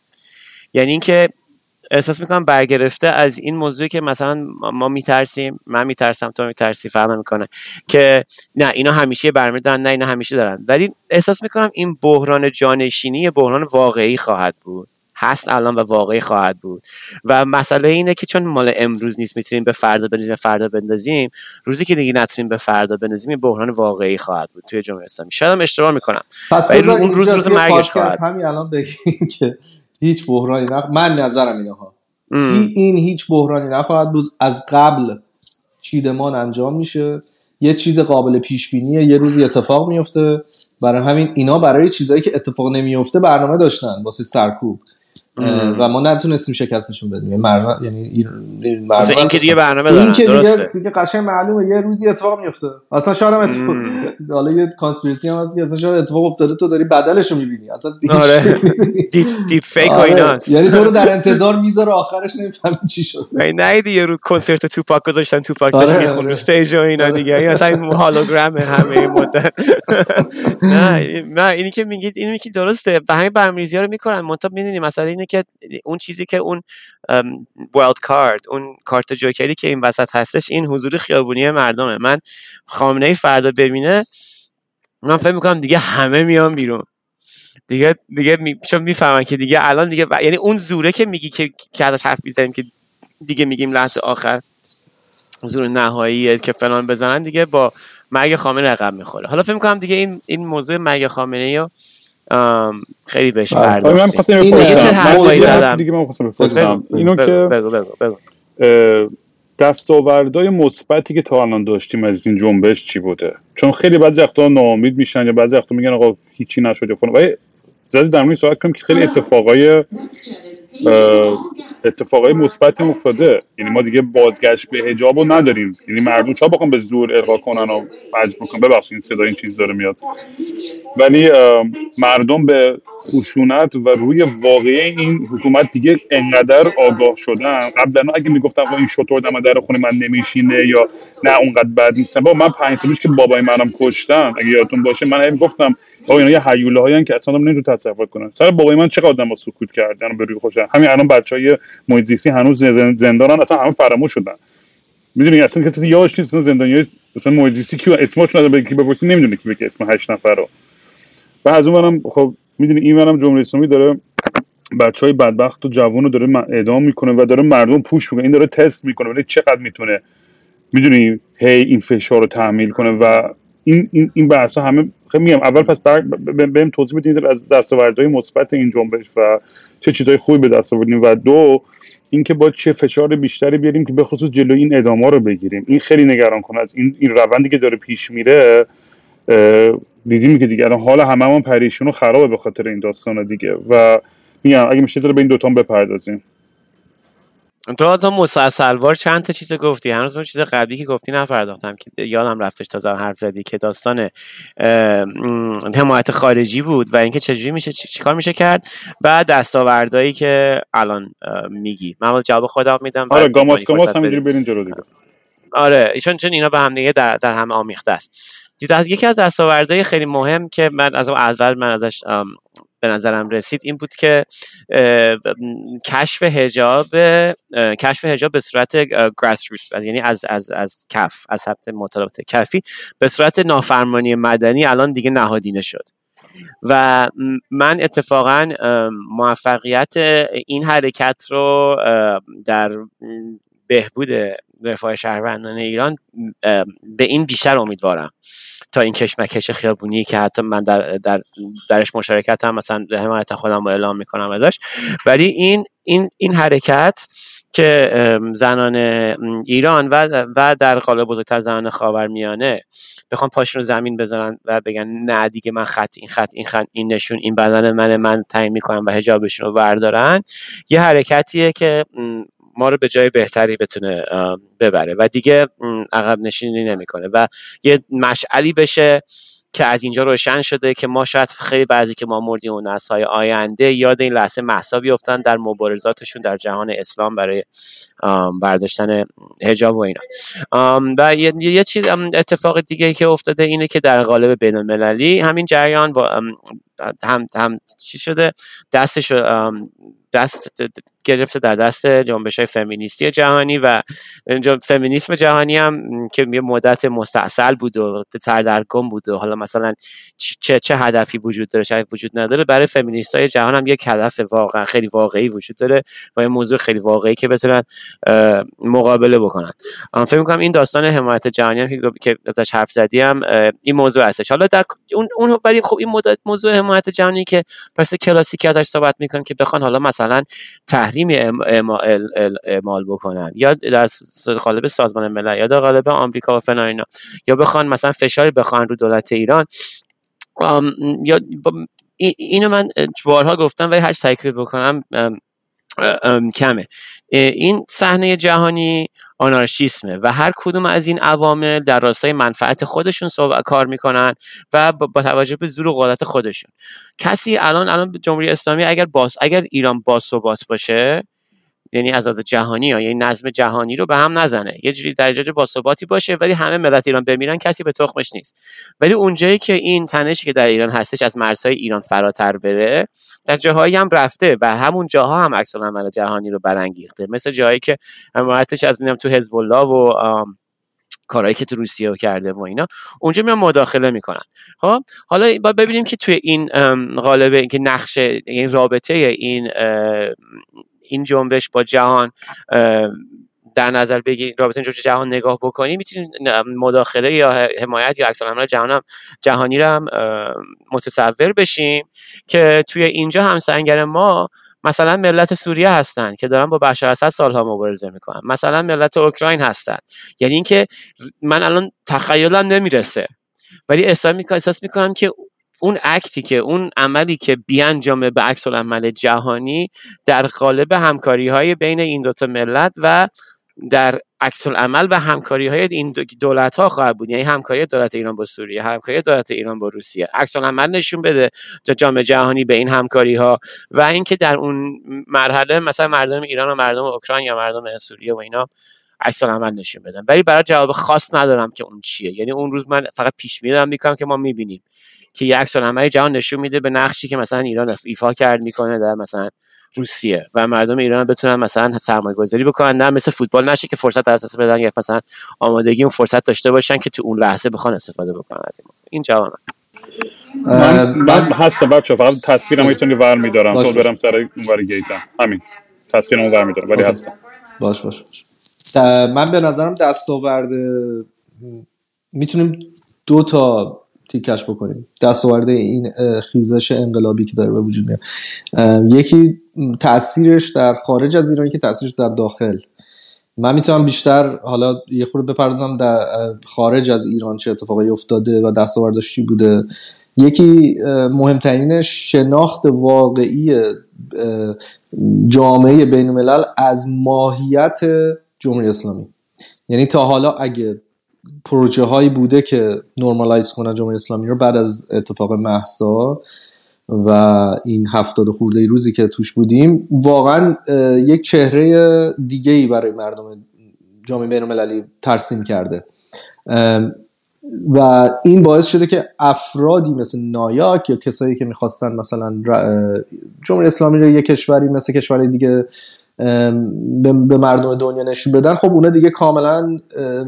یعنی اینکه احساس می‌کنم برگرفته از این موضوعی که مثلا ما میترسیم من میترسم تو میترسی فهم می‌کنه که نه اینا همیشه برمی دارن نه اینا همیشه دارن. ولی احساس می‌کنم این بحران جانشینی بحران واقعی خواهد بود. هست الان و واقعی خواهد بود. و مسئله اینه که چون مال امروز نیست می‌تونیم به فردا بندازیم فردا بندازیم روزی که دیگه نتونیم به فردا بندازیم بحران واقعی خواهد بود توی جمهوری اسلامی. شاید هم اشتباه می‌کنم. پس اون روز روز توی مرگش خواهد همین الان بگیم که هیچ بحرانی نخ... من نظرم اینه ها. این- هیچ بحرانی نخواهد بود. از قبل چیدمان انجام میشه. یه چیز قابل پیش بینیه یه روزی اتفاق میفته برای همین اینا برای چیزایی که اتفاق نمیفته برنامه داشتن. واسه سرکوب. و ما نتونستیم شکستشون بدیم. یعنی مردم یعنی این این مردم این که دیگه برنامه این دارن. که دیگه, درسته. دیگه قشنگ معلومه. یه روزی اتفاق میفته اصلا شاید هم اتفاق. حالا یه conspiracy هم هست که اصلا شاید اتفاق افتاده. تو داری بدلش رو می‌بینی. اصلا دیگه آره. deep, deep fake و آره. ایناست یعنی تو رو در انتظار می‌ذاره آخرش نمی‌فهمی چی شد. ای نه دیگه. رو کنسرت توپاک گذاشتن توپاک آره، داشت میخون آره. رو stage و اینا آره. دیگه. این اصلا این hologram همه این مدت. نه این- نه اینی که میگید اینی که درسته. و همین برنامه‌ریزی ها رو می‌کنن. منتها می‌دونی مثلا اینه که اون چیزی که اون wild card اون کارت جوکری که این وسط هستش این حضور خیابونی مردمه. من خامنه ای فردا ببینه من فکر می‌کنم دیگه همه میان بیرون. دیگه دیگه می... چون می‌فهمن که دیگه الان دیگه ب- یعنی اون زوره که میگی که که ازش حرف می‌زنیم که دیگه میگیم لحظه آخر زور نهاییه که فلان بزنن دیگه با مرگ خامنه رقم می‌خوره. حالا فکر می‌کنم دیگه این این موضوع مرگ خامنه آم، خیلی بهش بله. آره، من پرداختیم می‌خواستم این بپرسم. چه من حرفایی زدم؟ دیگه من می‌خواستم بگو بپرسم اینو که دستاوردهای مثبتی که تا الان داشتیم از این جنبش چی بوده چون خیلی بعضی وقتا ناامید میشن یا بعضی وقتا میگن آقا هیچی نشد یا فلان زدی در مورد صحبت کنیم که خیلی اتفاقای اتفاقای مثبتی هم افتاده. یعنی ما دیگه بازگشت به حجاب رو نداریم. یعنی مردم شاید بخوام به زور القا کنن و مجبور کنن ببخشید این صدا این چیز داره میاد. ولی مردم به خشونت و روی واقعی این حکومت دیگه انقدر آگاه شدن. قبلا اگه می‌گفتم این شطور دم در خونه من نمیشینه یا نه اونقدر بد نیستم با من پنج که بابای منم کشتن. اگه یادتون باشه من گفتم آقا اینا یه هیوله هایی که اصلا نمی‌تونن تصور کنن سر بابای من چقدر آدم سکوت کردن به روی خوشن؟ همین الان بچهای محیط زیستی هنوز زن- زندانن اصلا همه فراموش شدن. می‌دونی اصلا کسی یادش نیست اصلا زندانیای مثلا محیط زیستی کیو اسمش نداره بگی بپرسی نمی‌دونه کی بگه اسم هشت نفر رو و از اون برم خب می‌دونی این برم جمهوری اسلامی داره بچه های بدبخت و جوان رو داره اعدام می‌کنه و داره مردم پوش می‌کنه. این داره تست می‌کنه ولی چقدر می‌تونه؟ می‌دونی هی این فشار رو تحمیل کنه و این این این بحث همه خیلی میگم. اول پس بهم توضیح بدید از دستاوردهای مثبت این جنبش و چه چیزهای خوبی به دست آوردیم و دو اینکه با چه فشار بیشتری بیاریم که به خصوص جلوی این ادامه رو بگیریم. این خیلی نگران کنه از این این روندی که داره پیش میره دیدیم که دیگه الان حال هممون پریشون و خرابه به خاطر این داستان دیگه. و میگم اگه میشه به این دوتا هم بپردازیم. تو تا مسلسلوار چند تا چیز گفتی؟ هنوز اون چیز قبلی که گفتی نپرداختم که یادم رفتش تازه حرف زدی که داستان حمایت خارجی بود و اینکه چجوری میشه چی- چیکار میشه کرد بعد دستاوردهایی که الان میگی. من جواب خودم میدم آره گاماس گاماس همینجوری. برین جلو دیگه. آره ایشون چون اینا به هم دیگه در, در هم آمیخته است. یکی از دستاوردهای خیلی مهم که من از اول من ازش به نظرم رسید این بود که کشف حجاب کشف حجاب به صورت گراس یعنی از از از کف از سمت مطالبات کفی به صورت نافرمانی مدنی الان دیگه نهادینه شد. و من اتفاقا موفقیت این حرکت رو در بهبود رفاه شهروندان ایران به این بیشتر امیدوارم. تا این کشمکش خیابونی که حتی من در, در درش مشارکت هم مثلا حمایت خودم رو اعلام می‌کنم ازش. ولی این این این حرکت که زنان ایران و و در قالب بزرگتر زنان خاورمیانه بخوام پاشون رو زمین بذارن و بگن نه دیگه من خط این خط این خط این نشون این بدن من من تعیین می‌کنم و حجابشون رو بردارن یه حرکتیه که ما رو به جای بهتری بتونه ببره. و دیگه عقب نشینی نمی‌کنه. و یه مشعلی بشه که از اینجا روشن شده که ما شاید خیلی بعضی که ما مردیم و نسل‌های آینده یاد این لحظه محسا بیفتن در مبارزاتشون در جهان اسلام برای برداشتن حجاب و اینا. و یه, یه چیز اتفاق دیگه که افتاده اینه که در قالب بین المللی همین جریان با هم هم چی شده؟ دستش دست گرفته در دست جنبش های فمینیستی جهانی و فمینیسم جهانی هم که یه مدت مستاصل بود و سردرگم بود و حالا مثلا چه چه هدفی وجود داره شاید وجود نداره برای فمینیست های جهان هم یک هدف واقعا خیلی واقعی وجود داره و یه موضوع خیلی واقعی که بتونن مقابله بکنن. فکر می‌کنم این داستان حمایت جهانی هم که ازش حرف زدی هم این موضوع هستش. حالا در اون اون ولی خب این مدت موضوع حمایت جهانی که پس کلاسیکی ازش صحبت می‌کنن که بخوان حالا مثلا اعمال بکنن یا در قالب سازمان ملل یا در قالب آمریکا و فلان یا بخوان مثلا فشاری بخوان رو دولت ایران. یا اینو من بارها گفتم ولی هر تکرار بکنم کمه. این صحنه جهانی آنارشیسمه و هر کدوم از این عوامل در راستای منفعت خودشون صحبت کار می‌کنن و با توجه به زور و قدرت خودشون. کسی الان الان جمهوری اسلامی اگر باز اگر ایران باثبات باشه یعنی از از جهانی ها یعنی نظم جهانی رو به هم نزنه. یه جوری درجه باثباتی باشه ولی همه ملت ایران بمیرن کسی به تخمش نیست. ولی اونجایی که این تنشی که در ایران هستش از مرزهای ایران فراتر بره در جاهایی هم رفته و همون جاها هم عکس العمل جهانی رو برانگیخته. مثل جایی که حمایتش از تو حزب الله و کارهایی که تو روسیه کرده و اینا. اونجا میان مداخله می‌کنن. خب حالا با ببینیم که توی این قالب اینکه نقشه این رابطه این این جنبش با جهان در نظر بگیریم رابطه جهان نگاه بکنیم می‌تونیم مداخله یا حمایت یا عکس العمل جهان هم جهانی رو هم متصور بشیم که توی اینجا هم سنگر ما مثلا ملت سوریه هستن که دارن با بشار اسد سالها مبارزه می‌کنن. مثلا ملت اوکراین هستن. یعنی اینکه من الان تخیلم نمی‌رسه. ولی احساس می‌کنم که اون اکتی که اون عملی که بیانجامه به عکس عمل جهانی در قالب همکاری های بین این دوتا ملت و در عکس عمل و همکاری های این دولت ها خواهد بود. یعنی همکاری دولت ایران با سوریه همکاری دولت ایران با روسیه. عکس عمل نشون بده جامعه جهانی به این همکاری ها و اینکه در اون مرحله مثلا مردم ایران و مردم اوکراین یا مردم سوریه و اینا عکس عمل نشون بدن ولی برای جواب خاص ندارم که اون چیه. یعنی اون روز من فقط پیش بینی می‌کنم که ما می‌بینیم که یک عکس جهان نشون میده به نقشی که مثلا ایران ایفا کرد می‌کنه در مثلا روسیه و مردم ایران بتونن مثلا سرمایه گذاری بکنن. نه مثل فوتبال نشه که فرصت در اساس بدن یا مثلا آمادگی اون فرصت داشته باشن که تو اون لحظه بخوان استفاده بکنن از این این جواب من من هست بچه فقط تصویرم می‌تونی ور میدارم. تو برم سر اون ور گیتم همین. تصویرمو ور میدارم ولی هستم. باش باش باش. من به نظرم دستاورد می‌تونیم دو تا تیکش بکنیم. دستاورد این خیزش انقلابی که داره به وجود میاد. یکی تاثیرش در خارج از ایران که تاثیرش در داخل. من می‌تونم بیشتر حالا یه خورده بپردازم در خارج از ایران چه اتفاقی افتاده و دستاوردش چی بوده. یکی مهمترین شناخت واقعی جامعه بین الملل از ماهیت جمهوری اسلامی. یعنی تا حالا اگه پروژه هایی بوده که نرمالایز کنن جمهوری اسلامی رو بعد از اتفاق محسا و این هفتاد خورده روزی که توش بودیم واقعا یک چهره دیگه ای برای مردم جامعه بین المللی ترسیم کرده. و این باعث شده که افرادی مثل نایاک یا کسایی که می‌خواستن مثلا جمهوری اسلامی رو یک کشوری مثل کشورهای دیگه به مردم دنیا نشون بدن خب اونا دیگه کاملا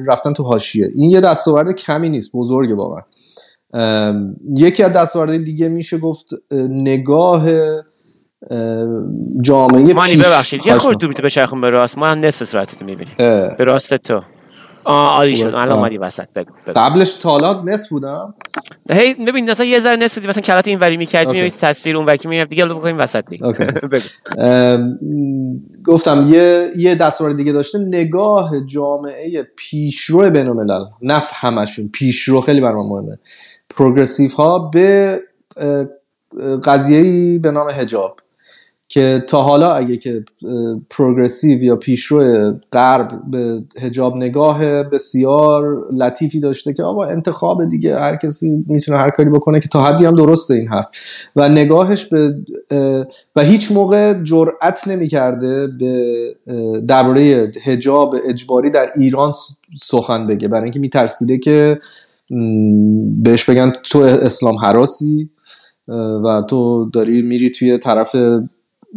رفتن تو حاشیه. این یه دستاورد کمی نیست بزرگه واقعا. یکی از دستاورد دیگه میشه گفت نگاه جامعه مانی ببخشید. یه خورد تو بچرخون به راست. ما هم نصف صورتت می‌بینیم. به راست تو. آه عالی شد الان اومدی وسط بگو, بگو. قبلش تالات نصف بودم. هی ببین مثلا یه ذره نصف بودی مثلا کلات این وری می‌کردی می‌بینی تصویر اون وکی می‌رفت دیگه بکنیم وسط دیگه. گفتم یه یه دستور دیگه داشته نگاه جامعه پیشرو بین‌الملل. نف همشون پیشرو خیلی برام مهمه. پروگرسیو ها به قضیه‌ای به نام حجاب. که تا حالا اگه که پروگرسیو یا پیشرو غرب به هجاب نگاه بسیار لطیفی داشته که آقا انتخاب دیگه هر کسی می‌تونه هر کاری بکنه که تا حدی هم درسته این حرف. و نگاهش به و هیچ موقع جرأت نمی‌کرده به درباره هجاب اجباری در ایران سخن بگه. برای اینکه میترسیده که بهش بگن تو اسلام حراسی و تو داری میری توی طرف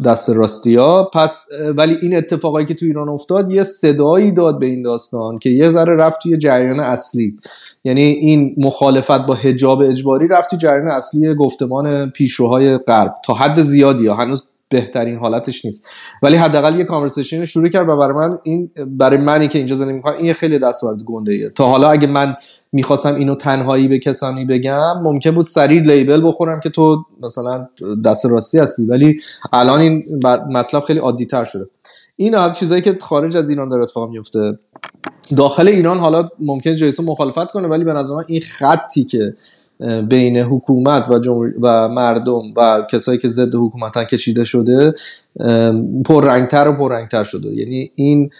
دست راستی ها. پس ولی این اتفاقایی که تو ایران افتاد یه صدایی داد به این داستان که یه ذره رفت توی جریان اصلی. یعنی این مخالفت با حجاب اجباری رفت توی جریان اصلی گفتمان پیشروهای غرب. تا حد زیادی ها. هنوز بهترین حالتش نیست. ولی حداقل یه کانورسیشن شروع کرد و برای من این برای منی که اینجا زندگی می‌کنم این خیلی دستاورد گنده ایه تا حالا اگه من می‌خواستم اینو تنهایی به کسانی بگم ممکن بود سریع لیبل بخورم که تو مثلا دست راستی هستی. ولی الان این مطلب خیلی عادی تر شده. این چیزایی که خارج از ایران داره اتفاق میفته داخل ایران حالا ممکن جیسون مخالفت کنه ولی به نظر من این خطی که بین حکومت و, و مردم و کسایی که ضد حکومت کشیده شده پررنگتر و پررنگتر شده. یعنی این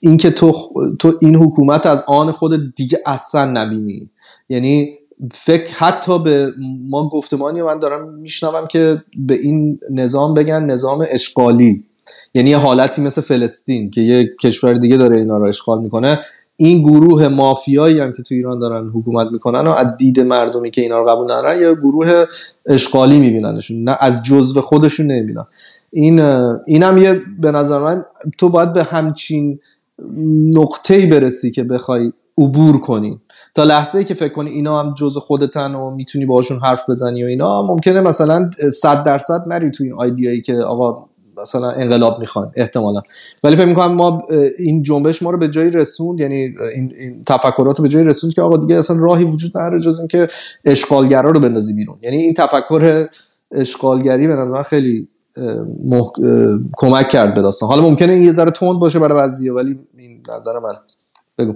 این که تو, تو این حکومت از آن خود دیگه اصلا نبینی. یعنی فکر حتی به ما گفتمانی من دارم میشنوم که به این نظام بگن نظام اشغالی. یعنی یه حالتی مثل فلسطین که یه کشور دیگه داره اینا رو اشغال می‌کنه. این گروه مافیایی هم که تو ایران دارن حکومت می‌کنن و از دید مردمی که اینا رو قبول ندارن یا گروه اشغالی میبیننشون. نه از جزو خودشون نمی‌بینن. این اینم یه به نظر من تو باید به همچین نقطه‌ای برسی که بخوای عبور کنی. تا لحظه ای که فکر کنی اینا هم جزء خودتن و می‌تونی باهاشون حرف بزنی و اینا ممکنه مثلا صد درصد نری تو این آیدیایی که آقا مثلا انقلاب می‌خوایم احتمالا. ولی فکر می‌کنم ما این جنبش ما رو به جایی رسوند یعنی این, این تفکرات رو به جایی رسوند که آقا دیگه اصلا راهی وجود نداره جز اینکه اشغالگرا رو بندازی بیرون. یعنی این تفکر اشغالگری به نظر خیلی مح... کمک کرد به داستان. حالا ممکنه این یه ذره تند باشه برای بعضیه ولی این نظر من. بگو.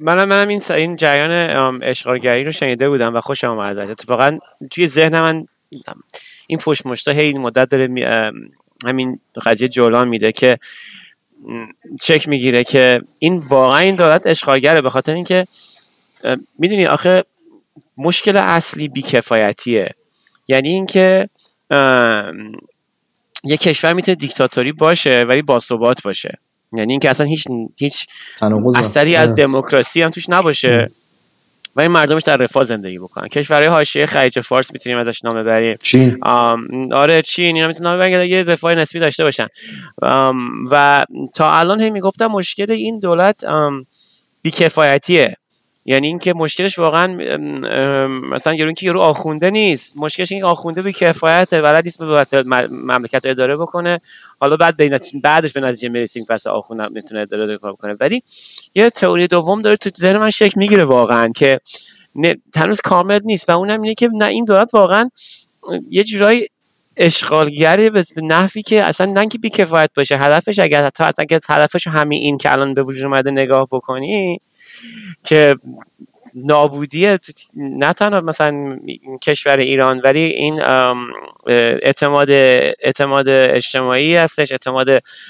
من منم این این جریان اشغالگری رو شنیده بودم و خوشم اومد. اتفاقا توی ذهن من این پشت مشتا هی این مدت داره همین قضیه جولان میده که چک می‌گیره که این واقعا این دولت اشغالگره به خاطر اینکه می‌دونی آخه مشکل اصلی بیکفایتیه. یعنی اینکه یه کشور می‌تونه دیکتاتوری باشه ولی باثبات باشه. یعنی اینکه اصلا هیچ هیچ اثری از دموکراسی هم توش نباشه. و این مردمش در رفاه زندگی بکنن. کشورهای حاشیه خلیج فارس می‌تونیم ازش نام ببریم. چین آره چین اینا می‌تونن نام یه رفاه نسبی داشته باشن. و تا الان هم می‌گفتم مشکل این دولت بیکفایتیه. یعنی اینکه مشکلش واقعا مثلا یارو اینکه یارو آخونده نیست. مشکلش این آخونده بی کفایته بلد نیست به مملکت اداره بکنه. حالا بعد به بعدش به نتیجه می‌رسیم پس آخونده می‌تونه اداره کنه ولی یه تئوری دوم داره تو ذهن من شکل می‌گیره واقعا که هنوز کامل نیست و اونم اینه که نه این دولت واقعا یه جورایی اشغالگری به نحوی که اصلا نه که بیکفایت باشه هدفش اگر حتی اگر هدفش همین این که الان به وجود اومده نگاه بکنی که نابودی نه تنها مثلا کشور ایران ولی این اعتماد اعتماد اجتماعی هستش اعتماد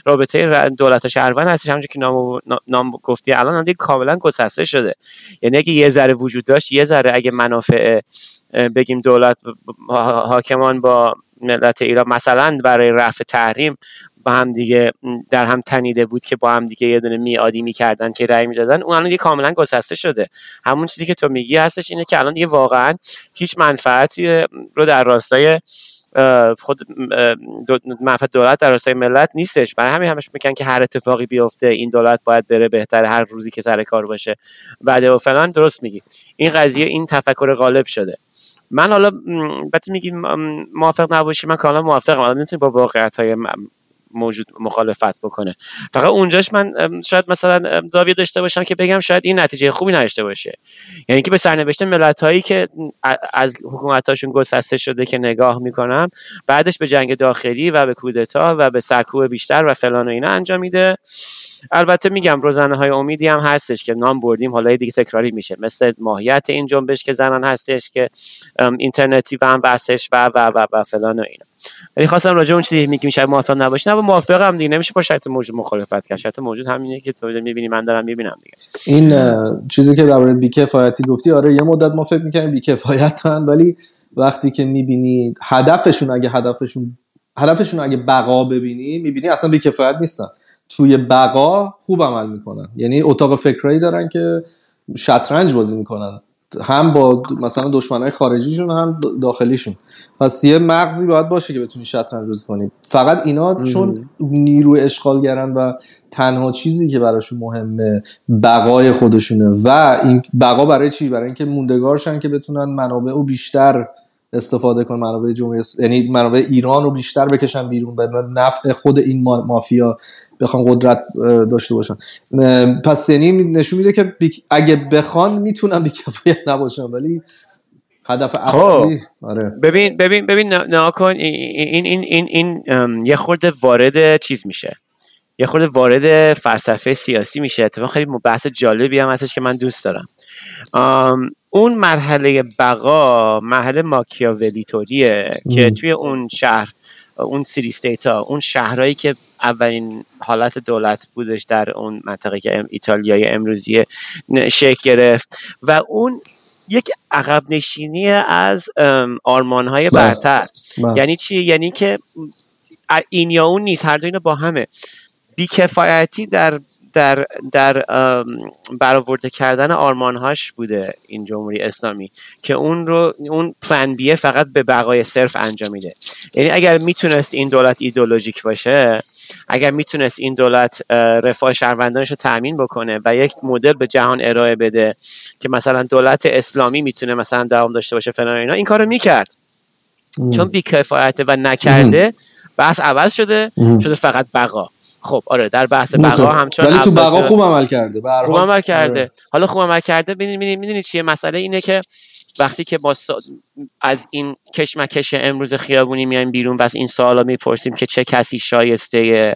رابطه دولت و شهروند هستش. همونجور که نام, نام گفتی الان هم کاملا گسسته شده. یعنی اگه یه ذره وجود داشت یه ذره اگه منافع بگیم دولت حاکمان با ملت ایران مثلا برای رفع تحریم با هم دیگه در هم تنیده بود که با هم دیگه یه دونه میادی می‌کردن که رأی می‌دادن. اون الان دیگه کاملا گسسته شده. همون چیزی که تو میگی هستش اینه که الان دیگه واقعا هیچ منفعتی رو در راستای خود منفعت دولت در راستای ملت نیستش. برای همین همش میگن که هر اتفاقی بیفته این دولت باید بره بهتر هر روزی که سر کار باشه. بعد و فلان درست میگی. این قضیه این تفکر غالب شده. من حالا وقتی میگی موافق نباشی من کاملا موافقم. الان نمی‌تونی با واقعیت های موجود مخالفت بکنه. فقط اونجاش من شاید مثلا زاویه داشته باشم که بگم شاید این نتیجه خوبی نداشته باشه. یعنی که به سرنوشت ملت هایی که از حکومتاشون گسسته شده که نگاه می‌کنم بعدش به جنگ داخلی و به کودتا و به سرکوب بیشتر و فلان و اینا انجام میده. البته میگم روزنه های امیدی هم هستش که نام بردیم حالا دیگه تکراری میشه. مثل ماهیت این جنبش که زنان هستش که اینترنتی و هم بحثش و و و, و فلان و اینا. ولی خواستم راجع اون چیزی میگیم شاید موافق نباشی نه موافقم دیگه نمیشه با شرط موجود مخالفت کرد. شرط موجود همینه که تو می‌بینی من دارم می‌بینم دیگه. این چیزی که درباره بیکفایتی گفتی آره یه مدت ما فکر می‌کنیم بیکفایتن ولی وقتی که می‌بینی هدفشون اگه هدفشون هدفشون اگه بقا ببینی می‌بینی اصلا بیکفایت نیستن. توی بقا خوب عمل می‌کنن. یعنی اتاق فکرایی دارن که شطرنج بازی می‌کنن. هم با مثلا دشمنای خارجیشون هم داخلیشون. پس یه مغزی باید باشه که بتونی شطرنج بازی کنی. فقط اینا چون نیرو اشغالگرن و تنها چیزی که براشون مهمه بقای خودشونه و این بقا برای چی؟ برای اینکه موندگارشن که بتونن منابع و بیشتر استفاده کن منابع جمهوری یعنی منابع ایران رو بیشتر بکشن بیرون به نفع خود این مافیا بخوان قدرت داشته باشن پس یعنی نشون میده که اگه بخوان می‌تونن بیکفایت نباشن ولی هدف خب. اصلی آره. ببین ببین ببین ناکن این این این این یه خورده وارد چیز میشه یه خورده وارد فلسفه سیاسی میشه اتفاقا خیلی بحث جالبی هم هستش که من دوست دارم اون مرحله بقا مرحله ماکیاولیتوریه که توی اون شهر اون سیری ها اون شهرهایی که اولین حالت دولت بودش در اون منطقه که ایتالیای امروزی شکل گرفت و اون یک عقب نشینی از آرمان های بله. برتر بله. یعنی چی یعنی که این یا اون نیست هر دو اینو با همه بیکفایتی در در در برآورده کردن آرمانهاش بوده این جمهوری اسلامی که اون رو اون پلن بیه فقط به بقای صرف انجام میده. یعنی اگر می‌تونست این دولت ایدولوژیک باشه اگر می‌تونست این دولت رفاه شهروندانش رو تأمین بکنه و یک مدل به جهان ارائه بده که مثلا دولت اسلامی می‌تونه مثلا دوام داشته باشه فلان اینا این کارو می‌کرد. چون بیکفایته و نکرده بحث عوض شده شده فقط بقا. خب آره در بحث بقا همچون ولی تو بقا خوب عمل کرده. خوب عمل کرده. آره. حالا خوب عمل کرده ببینید می‌دونید چیه؟ مسئله اینه که وقتی که با از این کشمکش امروز خیابونی میایم بیرون بس این سوالا می‌پرسیم که چه کسی شایسته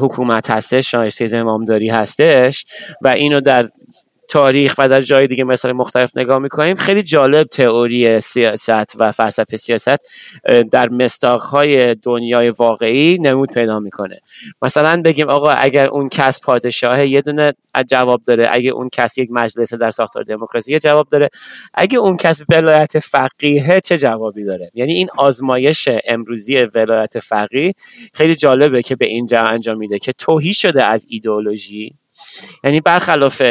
حکومت هستش شایسته زمامداری هستش؟ و اینو در تاریخ و در جای دیگه مثلا مختلف نگاه می‌کنیم خیلی جالب تئوری سیاست و فلسفه سیاست در مستاخهای دنیای واقعی نمود پیدا می‌کنه. مثلا بگیم آقا اگر اون کس پادشاه یه دونه جواب داره. اگه اون کس یک مجلس در ساختار دموکراسی جواب داره. اگه اون کس ولایت فقیه چه جوابی داره؟ یعنی این آزمایش امروزی ولایت فقیه خیلی جالبه که به اینجا انجام میده که توهی شده از ایدئولوژی. یعنی برخلاف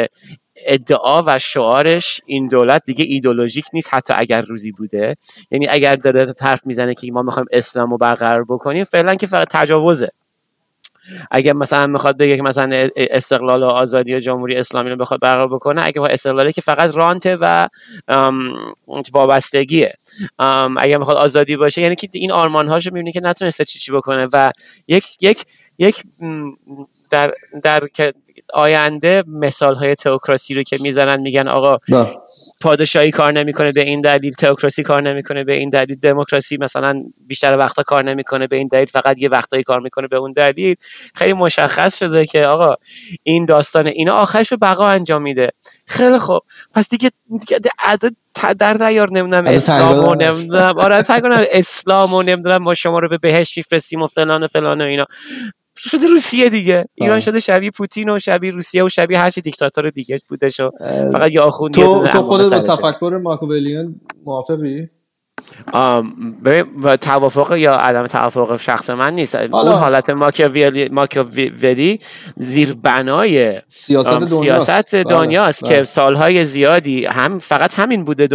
ادعا و شعارش این دولت دیگه ایدولوژیک نیست حتی اگر روزی بوده. یعنی اگر داره حرف می‌زنه که ما می‌خوایم اسلام رو برقرار بکنیم فعلا که فقط تجاوزه. اگه مثلا می‌خواد بگه که مثلا استقلال و آزادی و جمهوری اسلامی رو بخواد برقرار بکنه اگه استقلالی که فقط رانته و وابستگیه. اگه می‌خواد آزادی باشه یعنی که این آرمان هاشو می‌بینی که نتونسته چی چی بکنه. و یک یک یک در در آینده مثال های تئوکراسی رو که می‌زنن میگن آقا پادشاهی کار نمی‌کنه به این دلیل تئوکراسی کار نمی‌کنه به این دلیل دموکراسی مثلا بیشتر وقتا کار نمی‌کنه به این دلیل فقط یه وقتایی کار می‌کنه به اون دلیل. خیلی مشخص شده که آقا این داستان اینا آخرش به بقا انجام میده. خیلی خوب. پس دیگه دیگه عدد در دیار نمی‌دونم اسلام و نمی‌دونم. آره اسلام و نمی‌دونم ما شما رو به بهش میفرستیم و فلان و فلان و اینا. شده روسیه دیگه. ایران شده شبیه پوتین و شبیه روسیه و شبیه هر چی دیکتاتور دیگه بوده شو فقط یا آخوند تو تو خودت با تفکر ماکوولیان موافقی؟ و توافق یا عدم توافق شخص من نیست. اون حالت ماکیاولی ماکیاولی زیر بنای سیاست دنیاست, سیاست دنیاست که سالهای زیادی هم فقط همین بوده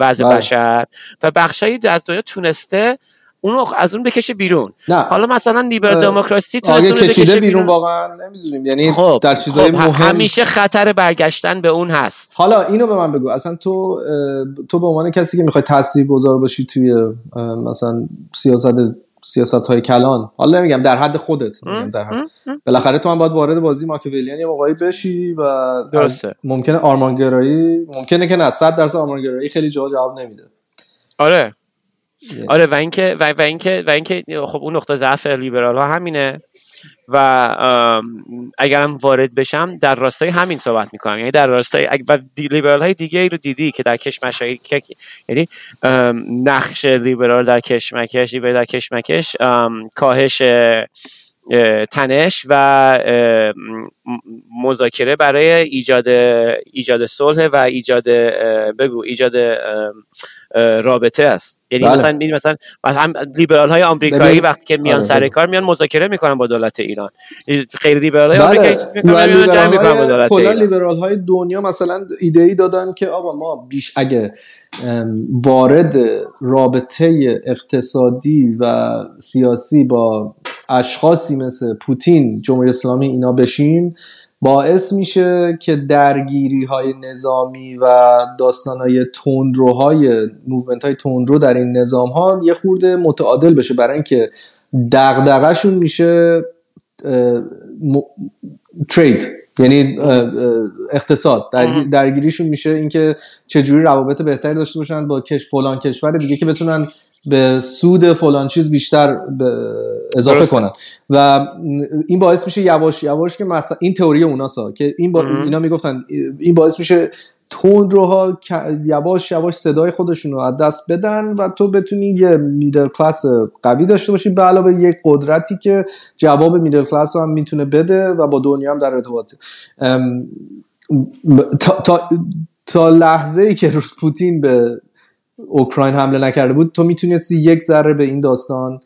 وضع بشر. و بخشایی از دنیا تونسته اون از اون بکشه بیرون. نه. حالا مثلا لیبر دموکراسی تو آگه کشیده بیرون, واقعا نمی‌دونیم. یعنی خب. در چیزای خب. مهم همیشه خطر برگشتن به اون هست. حالا اینو به من بگو. اصلا تو تو به عنوان کسی که می‌خوای گذار باشی توی مثلا سیاست سیاست های کلان. حالا نمیگم در حد خودت در حد. بالاخره تو هم باید وارد بازی ماکیاولیان یه موقعی بشی و درسته. ممکنه آرمانگرایی ممکنه که نه 100 درصد آرمانگرایی خیلی جا جواب نمیده. آره. آره و اینکه و, و اینکه و اینکه خب اون نقطه ضعف لیبرال ها همینه. و اگرم وارد بشم در راستای همین صحبت می‌کنم. یعنی در راستای و لیبرال های دیگه ای رو دیدی که در های یعنی نقش لیبرال در کشمکش در کشمکش کاهش تنش و مذاکره برای ایجاد ایجاد صلح و ایجاد بگو ایجاد رابطه است یعنی بله. مثلا این مثلا هم لیبرال های آمریکایی وقتی که میان آره، سر. کار میان مذاکره می‌کنن با دولت ایران خیلی لیبرال های بله آمریکایی می‌کنن با دولت ایران لیبرال های دنیا مثلا ایده ای دادن که آقا ما بیش اگه وارد رابطه اقتصادی و سیاسی با اشخاصی مثل پوتین جمهوری اسلامی اینا بشیم باعث میشه که درگیری های نظامی و داستان های تندروهای movement های تندرو در این نظام ها یه خورده متعادل بشه. برای اینکه دغدغه‌شون میشه م- ترید یعنی اقتصاد. درگی- درگیریشون میشه اینکه چجوری روابط بهتری داشته باشن با کش فلان کشور دیگه که بتونن به سود فلان چیز بیشتر به اضافه درسته. کنن و این باعث میشه یواش یواش که مثلا این تئوری اوناسا که این با. اینا می‌گفتن این باعث میشه تندروها یواش یواش صدای خودشون رو از دست بدن و تو بتونی یه میدل کلاس قوی داشته باشی به علاوه یک قدرتی که جواب میدل کلاس هم می‌تونه بده و با دنیا هم در ارتباطه ام، تا, تا, تا لحظه ای که پوتین به اوکراین حمله نکرده بود تو می‌تونستی یک ذره به این داستان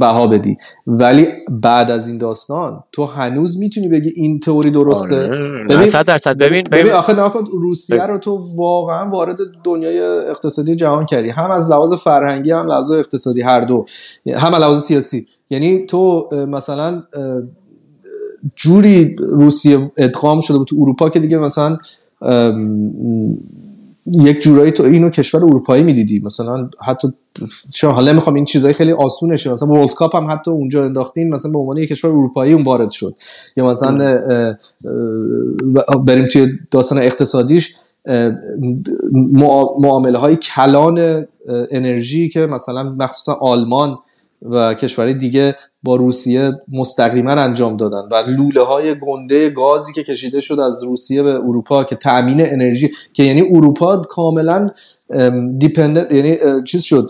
بها بدی. ولی بعد از این داستان تو هنوز می‌تونی بگی این تئوری درسته؟ آره. ببین- صد درصد. ببین ببین ببین. آخه نگاه کن روسیه رو تو واقعا وارد دنیای اقتصادی جهان کردی. هم از لحاظ فرهنگی هم لحاظ اقتصادی هر دو. هم از لحاظ سیاسی. یعنی تو مثلا جوری روسیه ادغام شده بود تو اروپا که دیگه مثلا یک جورایی تو اینو کشور اروپایی می‌دیدی. مثلا حتی چرا حالا می‌خوام این چیزای خیلی آسونشه. مثلا ورلد کاپ هم حتی اونجا انداختین مثلا به عنوان یک کشور اروپایی اون وارد شد. یا مثلا اه، بریم توی داستان اقتصادیش معامله های کلان انرژی که مثلا مخصوصا آلمان و کشورهای دیگه با روسیه مستقیما انجام دادن و لوله های گنده گازی که کشیده شد از روسیه به اروپا که تامین انرژی که یعنی اروپا کاملا دیپندنت یعنی چیز شد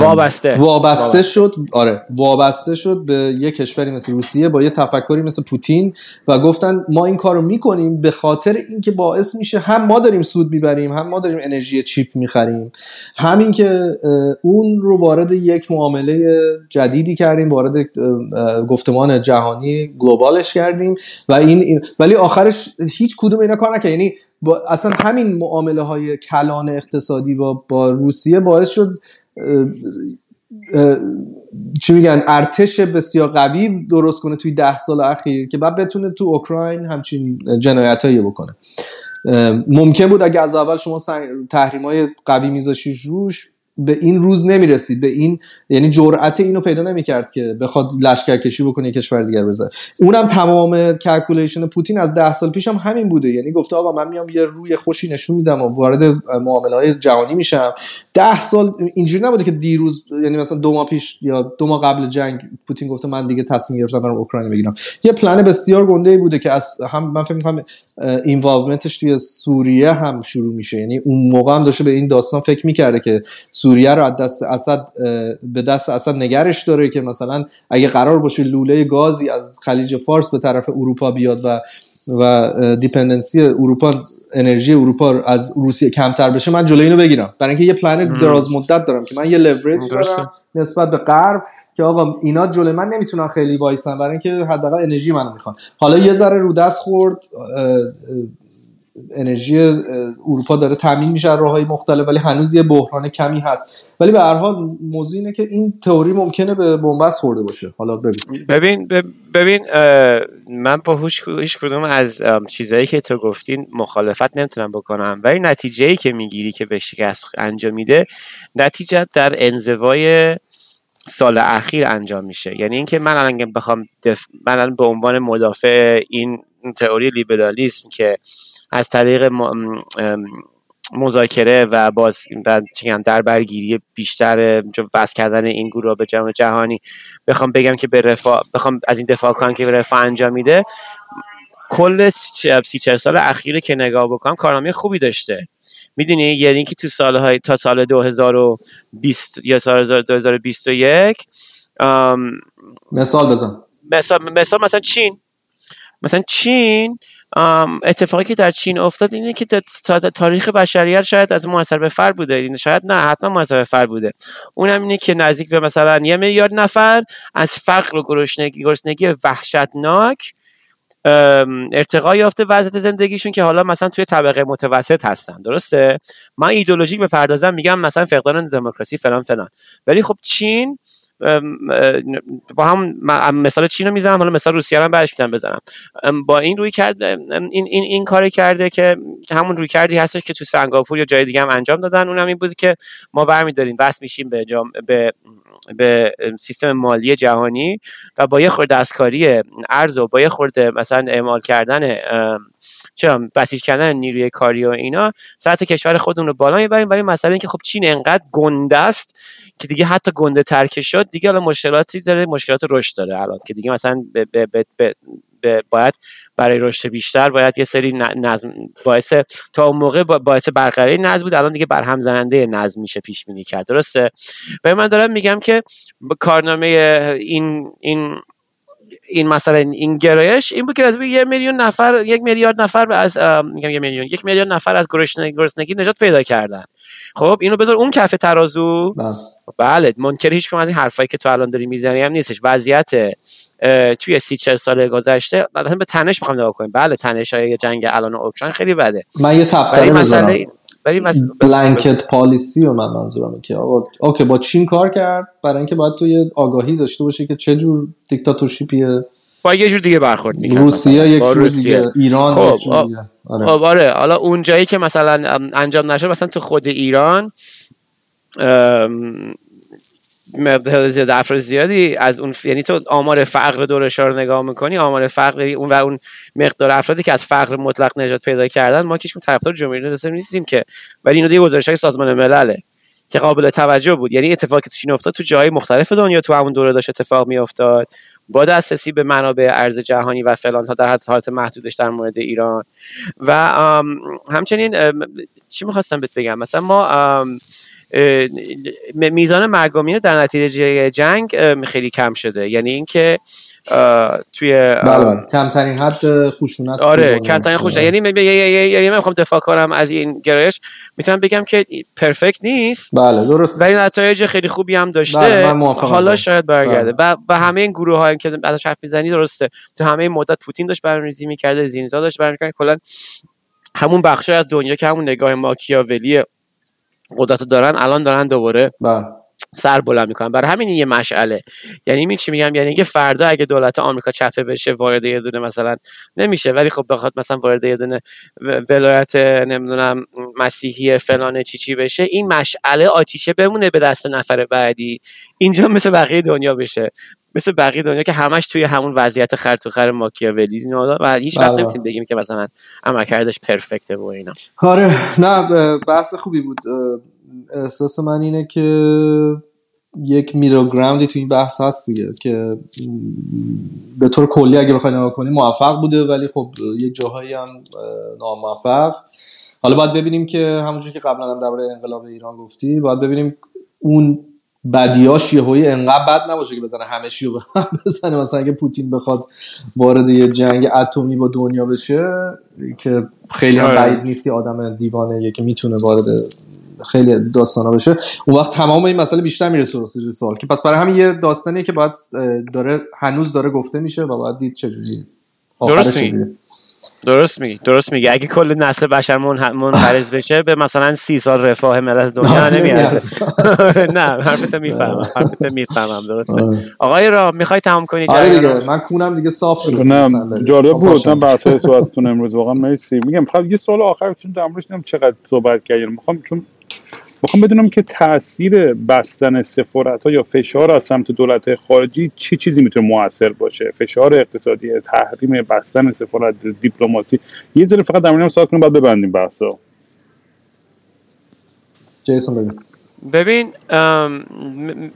وابسته. وابسته شد. آره وابسته شد به یه کشوری مثل روسیه با یه تفکری مثل پوتین و گفتن ما این کارو می‌کنیم به خاطر اینکه باعث میشه هم ما داریم سود می‌بریم هم ما داریم انرژی چیپ می‌خریم. همین که اون رو وارد یک معامله جدیدی کردیم وارد گفتمان جهانی گلوبالش کردیم و این, ولی آخرش هیچ کدوم اینا کار نکرد. یعنی با اصلا همین معامله های کلان اقتصادی با, با روسیه باعث شد چی میگن ارتش بسیار قوی درست کنه توی ده سال اخیر که بعد بتونه تو اوکراین همچین جنایت بکنه. ممکن بود اگه از اول شما تحریم های قوی میذاشید روش به این روز نمی‌رسید به این یعنی جرأت اینو پیدا نمی‌کرد که بخواد لشکرکشی بکنه کشور دیگر بزنه. اونم تمام calculation پوتین از ده سال پیش هم همین بوده. یعنی گفته آقا من میام یه روی خوشی نشون میدم و وارد معامله های جهانی میشم. ده سال اینجوری نبوده که دیروز یعنی مثلا دو ماه پیش یا دو ماه قبل جنگ پوتین گفته من دیگه تصمیم گرفتم برم اوکراین بگیرم. یه پلن بسیار گنده ای بوده که از هم من فکر می‌کنم involvement ش توی سوریه هم شروع میشه. یعنی اون موقع هم داشته به این داستان فکر می‌کرده که سوریه رو از دست اسد به دست اسد نگرش داره که مثلا اگه قرار باشه لوله گازی از خلیج فارس به طرف اروپا بیاد و و dependency اروپا انرژی اروپا از روسیه کمتر بشه من جلوی اینو بگیرم. برای اینکه یه پلن دراز مدت دارم که من یه لورج. دارم نسبت به غرب که آقا اینا جلوی من نمی‌تونن خیلی وایسن برای اینکه حداقل انرژی منو می‌خوان. حالا یه ذره رو دست خورد انرژی اروپا داره تامین میشه از راههای مختلف ولی هنوز یه بحران کمی هست. ولی به هر حال موضوع اینه که این تئوری ممکنه به بنبست خورده باشه. حالا ببین. ببین بب- ببین من با هیچ کدوم از چیزایی که تو گفتین مخالفت نمی‌تونم بکنم. ولی نتیجه ای که می‌گیری که به شکست انجام میده نتیجه در انزوای سال اخیر انجام میشه. یعنی اینکه من الان بخوام دف... من الان به عنوان مدافع این تئوری لیبرالیسم که از طریق مذاکره و باز و در برگیری بیشتر وضع کردن این گروه به جام جهانی بخوام بگم که به رفاه بخوام از این دفاع کنم که به رفاه انجام میده. کل سی چل سال اخیر که نگاه بکنم کارنامه خوبی داشته. می‌دونی؟ یعنی اینکه تو سالهای تا سال 2020 یا سال 2021 ام، مثال بزن. مثلا مثلا چین. مثلا چین اتفاقی که در چین افتاد اینه که تا تاریخ بشریت شاید از موثر به فرد بوده. این شاید نه حتما موثر به فرد بوده. اونم اینه که نزدیک به مثلا یه میلیارد نفر از فقر و گرسنگی گرسنگی وحشتناک ارتقا یافته وضعیت زندگیشون که حالا مثلا توی طبقه متوسط هستن. درسته؟ من ایدولوژیک به پردازم میگم مثلا فقدان دموکراسی فلان فلان. ولی خب چین با هم مثال چین رو می‌زنم حالا مثال روسیه رو برش می‌تونم بزنم. با این روی کرد این این این کار کرده که همون روی کردی هستش که تو سنگاپور یا جای دیگه هم انجام دادن. اونم این بود که ما برمیداریم بس میشیم به جام به به سیستم مالی جهانی و با یه خورده دستکاری ارز و با یه خورده مثلا اعمال کردن چرا بسیج کردن نیروی کاری و اینا سطح کشور خودمون رو بالا می‌بریم. ولی مسئله اینکه خب چین انقدر گنده است که دیگه حتی گنده ترک شد دیگه الان مشکلاتی داره مشکلات رشد داره الان که دیگه مثلا به, به, به, باید برای رشد بیشتر باید یه سری نظم باعث تا اون موقع باعث برقراری نظم بود. الان دیگه برهم زننده نظم میشه پیش بینی کرد. درسته؟ و من دارم میگم که کارنامه این این این مثلا این گرایش این بود که از یک میلیون نفر یک میلیارد نفر از میگم یک میلیون یک میلیون نفر از گرسنگی نجات پیدا کردن. خب اینو بذار اون کف ترازو. بله, بله منکر هیچ از این حرفایی که تو الان داری می‌زنی هم نیستش. وضعیت توی سی چل سال گذشته مثلا به تنش می‌خوام نگاه کنیم. بله تنش های جنگ الان اوکراین خیلی بده. من یه تفسیر بزنم ولی بلانکت پالیسی و من منظورم که آقا okay با چین کار کرد برای اینکه باید تو یه آگاهی داشته باشه که چه جور dictatorship یه با یه جور دیگه برخورد می‌کنه روسیه یک جور دیگه ایران خب یک جور دیگه. آره. خب آره. حالا اون جایی که مثلا انجام نشد مثلا تو خود ایران مقدار زیاد افراد زیادی از اون یعنی تو آمار فقر دورش رو نگاه می‌کنی آمار فقر اون و اون مقدار افرادی که از فقر مطلق نجات پیدا کردن ما که طرفدار جمهوری اسلامی نیستیم که. ولی اینو دیگه گزارش های سازمان ملله که قابل توجه بود. یعنی اتفاقی تو چین افتاد تو جای مختلف دنیا تو همون دوره داشت اتفاق می افتاد با دسترسی به منابع ارز جهانی و فلان ها در حالت محدودش در مورد ایران. و همچنین چی می‌خواستم بگم؟ مثلا ما میزان مرگومین در نتیجه جنگ خیلی کم شده. یعنی اینکه توی بله, بله. کمترین حد خشونت آره کمترین خشونت. یعنی یعنی من می‌خوام دفاع کنم از این گرایش. می‌تونم بگم که پرفکت نیست. بله درست. ولی نتایج خیلی خوبی هم داشته. بله حالا شاید برگرده. و, و همه این گروه هایی که ازش حرف می‌زنی درسته. تو همه این مدت پوتین داشت برنامه‌ریزی می‌کرده زینزا داشت برنامه‌ریزی کلا همون بخشی از دنیا که همون نگاه ماکیاولی قدرت دارن الان دارن دوباره بله. سر بلند می‌کنن. برای همین یه مشعله. یعنی می چی میگم؟ یعنی اینکه فردا اگه دولت آمریکا چپه بشه وارد یه دونه مثلا نمیشه. ولی خب بخواد مثلا وارد یه دونه ولایت نمی‌دونم مسیحی فلان چی چی بشه این مشعله آتیشه بمونه به دست نفر بعدی. اینجا مثل بقیه دنیا بشه. مثل بقیه دنیا که همش توی همون وضعیت خر تو خر ماکیاولی و هیچ وقت بله. نمی‌تونیم بگیم که مثلا عملکردش پرفکته و اینا. آره نه بحث خوبی بود. احساس من اینه که یک میرل گراوندی تو این بحث هست دیگه که به طور کلی اگه بخوای نگاه کنی موفق بوده ولی خب یک جاهایی هم ناموفق. حالا باید ببینیم که همونجور که قبلا هم درباره انقلاب ایران گفتی باید ببینیم اون بدیاش یهویی انقدر بد نباشه که بزنه همه رو به هم بزنه. مثلا اگه پوتین بخواد وارد یه جنگ اتمی با دنیا بشه که خیلی هم آره. بعید نیست آدم دیوانه که می‌تونه وارد خیلی داستانا بشه. اون وقت تمام این مسئله بیشتر می‌رسه به سوال. که پس برای همین یه داستانیه که باید داره هنوز داره گفته میشه و باید دید چجوری. درست درست میگی درست میگی. اگه کل نسل بشر منقرض بشه به مثلا سی سال رفاه ملت دنیا نمیارزه نه حرفت می‌فهمم حرفت می‌فهمم درسته. آره. آقای را می‌خوای تمام کنی آره دیگه من کونم دیگه صاف شد. نه جالب بود من بحث صحبتتون امروز واقعا مرسی. میگم فقط یه سوال آخر چون در چقدر صحبت کردیم. می‌خوام چون می‌خوام بدونم که تاثیر بستن سفارت ها یا فشار از سمت دولت خارجی چه چی چیزی می‌تونه موثر باشه؟ فشار اقتصادی تحریم بستن سفارت دیپلماسی. یه ذره فقط در مورد کنیم بعد ببندیم بحثا. جیسون ببین ببین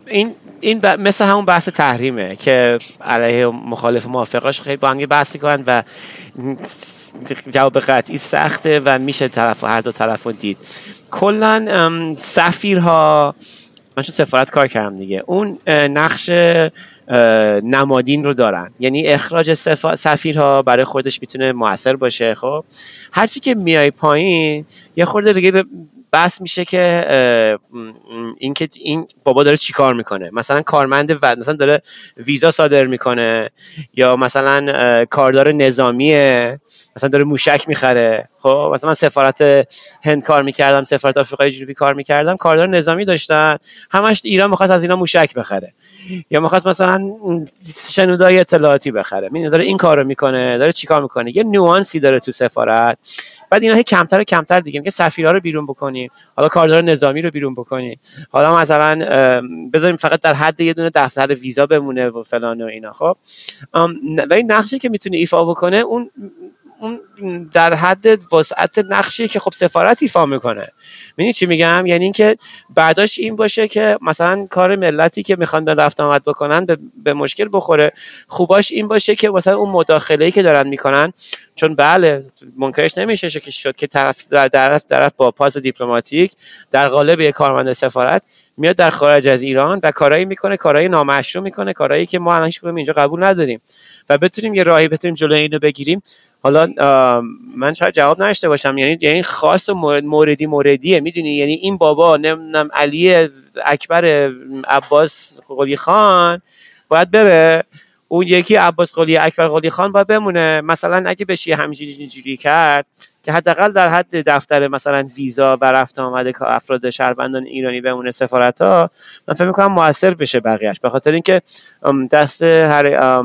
این این مثل همون بحث تحریمه که علیه مخالف موافقاش خیلی با هم بحث می‌کنن و جواب قطعی سخته و میشه طرف هر دو طرف رو دید. کلا سفیرها من چون سفارت کار کردم دیگه اون نقش نمادین رو دارن. یعنی اخراج سفیرها برای خودش می‌تونه موثر باشه خب؟ هرچی که میای پایین یه خورده دیگه بحث میشه که این که این بابا داره چیکار می‌کنه. مثلا کارمند و مثلا داره ویزا صادر می‌کنه یا مثلا کاردار نظامیه. مثلا داره موشک می‌خره. خب مثلا من سفارت هند کار می‌کردم سفارت آفریقای جنوبی کار می‌کردم کاردار نظامی داشتن. همش ایران می‌خواست از اینا موشک بخره. یا می‌خواست مثلا شنودای اطلاعاتی بخره. این داره این کارو می‌کنه داره چیکار می‌کنه؟ یه نوانسی داره تو سفارت. بعد اینا هی کمتر و کمتر دیگه. میگه سفیرها رو بیرون بکنیم حالا کاردار نظامی رو بیرون بکنیم حالا مثلا بذاریم فقط در حد یه دونه دفتر ویزا بمونه و فلان و اینا. خب ولی نقشی که می‌تونه ایفا بکنه اون اون در حد وسعت نقشی که خب سفارت ایفا می‌کنه. می‌دونی چی میگم؟ یعنی اینکه بعداش این باشه که مثلا کار ملتی که می‌خوان به رفت آمد بکنن به, به مشکل بخوره. خوباش این باشه که مثلا اون مداخله ای که دارن می‌کنن چون بله منکرش نمیشه که شد که طرف در طرف طرف با پاس دیپلماتیک در قالب یک کارمند سفارت میاد در خارج از ایران و کارایی می‌کنه کارایی نامشروع می‌کنه کارایی که ما الان اینجا قبول نداریم. و بتونیم یه راهی بتونیم جلوی اینو بگیریم. حالا من شاید جواب نشته باشم. یعنی یعنی خاص موردی موردیه می‌دونی؟ یعنی این بابا نمی‌دونم علی اکبر عباس قلی خان باید بره. اون یکی عباس قلی اکبر قلی خان باید بمونه. مثلا اگه بشه همینجوری کرد که حداقل در حد دفتر مثلا ویزا و رفت آمده که افراد شهروندان ایرانی بمونه سفارت ها من فکر می‌کنم موثر بشه بقیهش به خاطر اینکه دست هر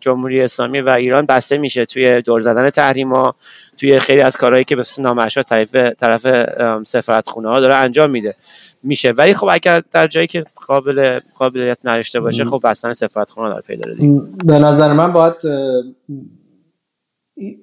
جمهوری اسلامی و ایران بسته میشه توی دور زدن ها توی خیلی از کارهایی که به نامشا طرف طرف سفارت خونه ها داره انجام میده. میشه. ولی خب اگر در جایی که قابل قابلیت نداشته باشه خب بستن سفارت خونه داره پیدا به نظر من باید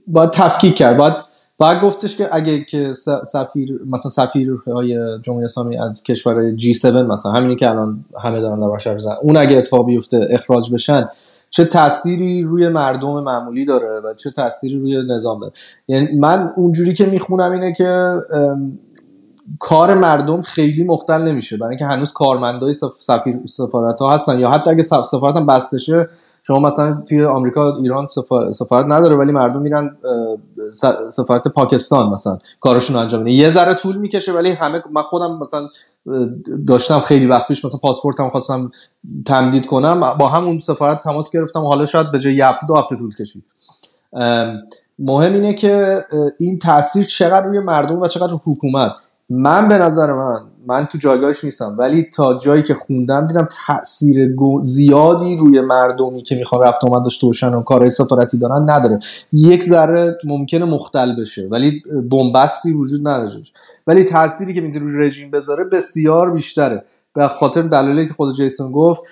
باید تفکیک کرد. باید باید گفتش که اگه که سفیر مثلا سفیرهای جمهوری اسلامی از کشورهای G7 مثلا همینی که الان همه دارن در بشر زن اون اگه اتفاق بیفته اخراج بشن چه تأثیری روی مردم معمولی داره و چه تأثیری روی نظام داره؟ یعنی من اونجوری که می‌خونم اینه که کار مردم خیلی مختل نمیشه. برای اینکه هنوز کارمندای سفیر سفارت ها هستن یا حتی اگه سفارت هم بسته شه شما مثلا توی آمریکا ایران سفارت نداره ولی مردم میرن سفارت پاکستان مثلا کارشون انجام میدن. یه ذره طول می‌کشه ولی همه من خودم مثلا داشتم خیلی وقت پیش مثلا پاسپورتم خواستم تمدید کنم با همون سفارت تماس گرفتم. حالا شاید به جای یه هفته دو هفته طول کشید. مهم اینه که این تاثیر چقدر روی مردم و چقدر حکومت. من به نظر من من تو جایگاهش نیستم ولی تا جایی که خوندم دیدم تاثیر زیادی روی مردمی که می‌خوان رفت آمد داشته باشن و کارهای سفارتی دارن نداره. یک ذره ممکنه مختل بشه ولی بنبستی وجود نداره ولی تأثیری که می‌تونه روی رژیم بذاره بسیار بیشتره. به خاطر دلایلی که خود جیسون گفت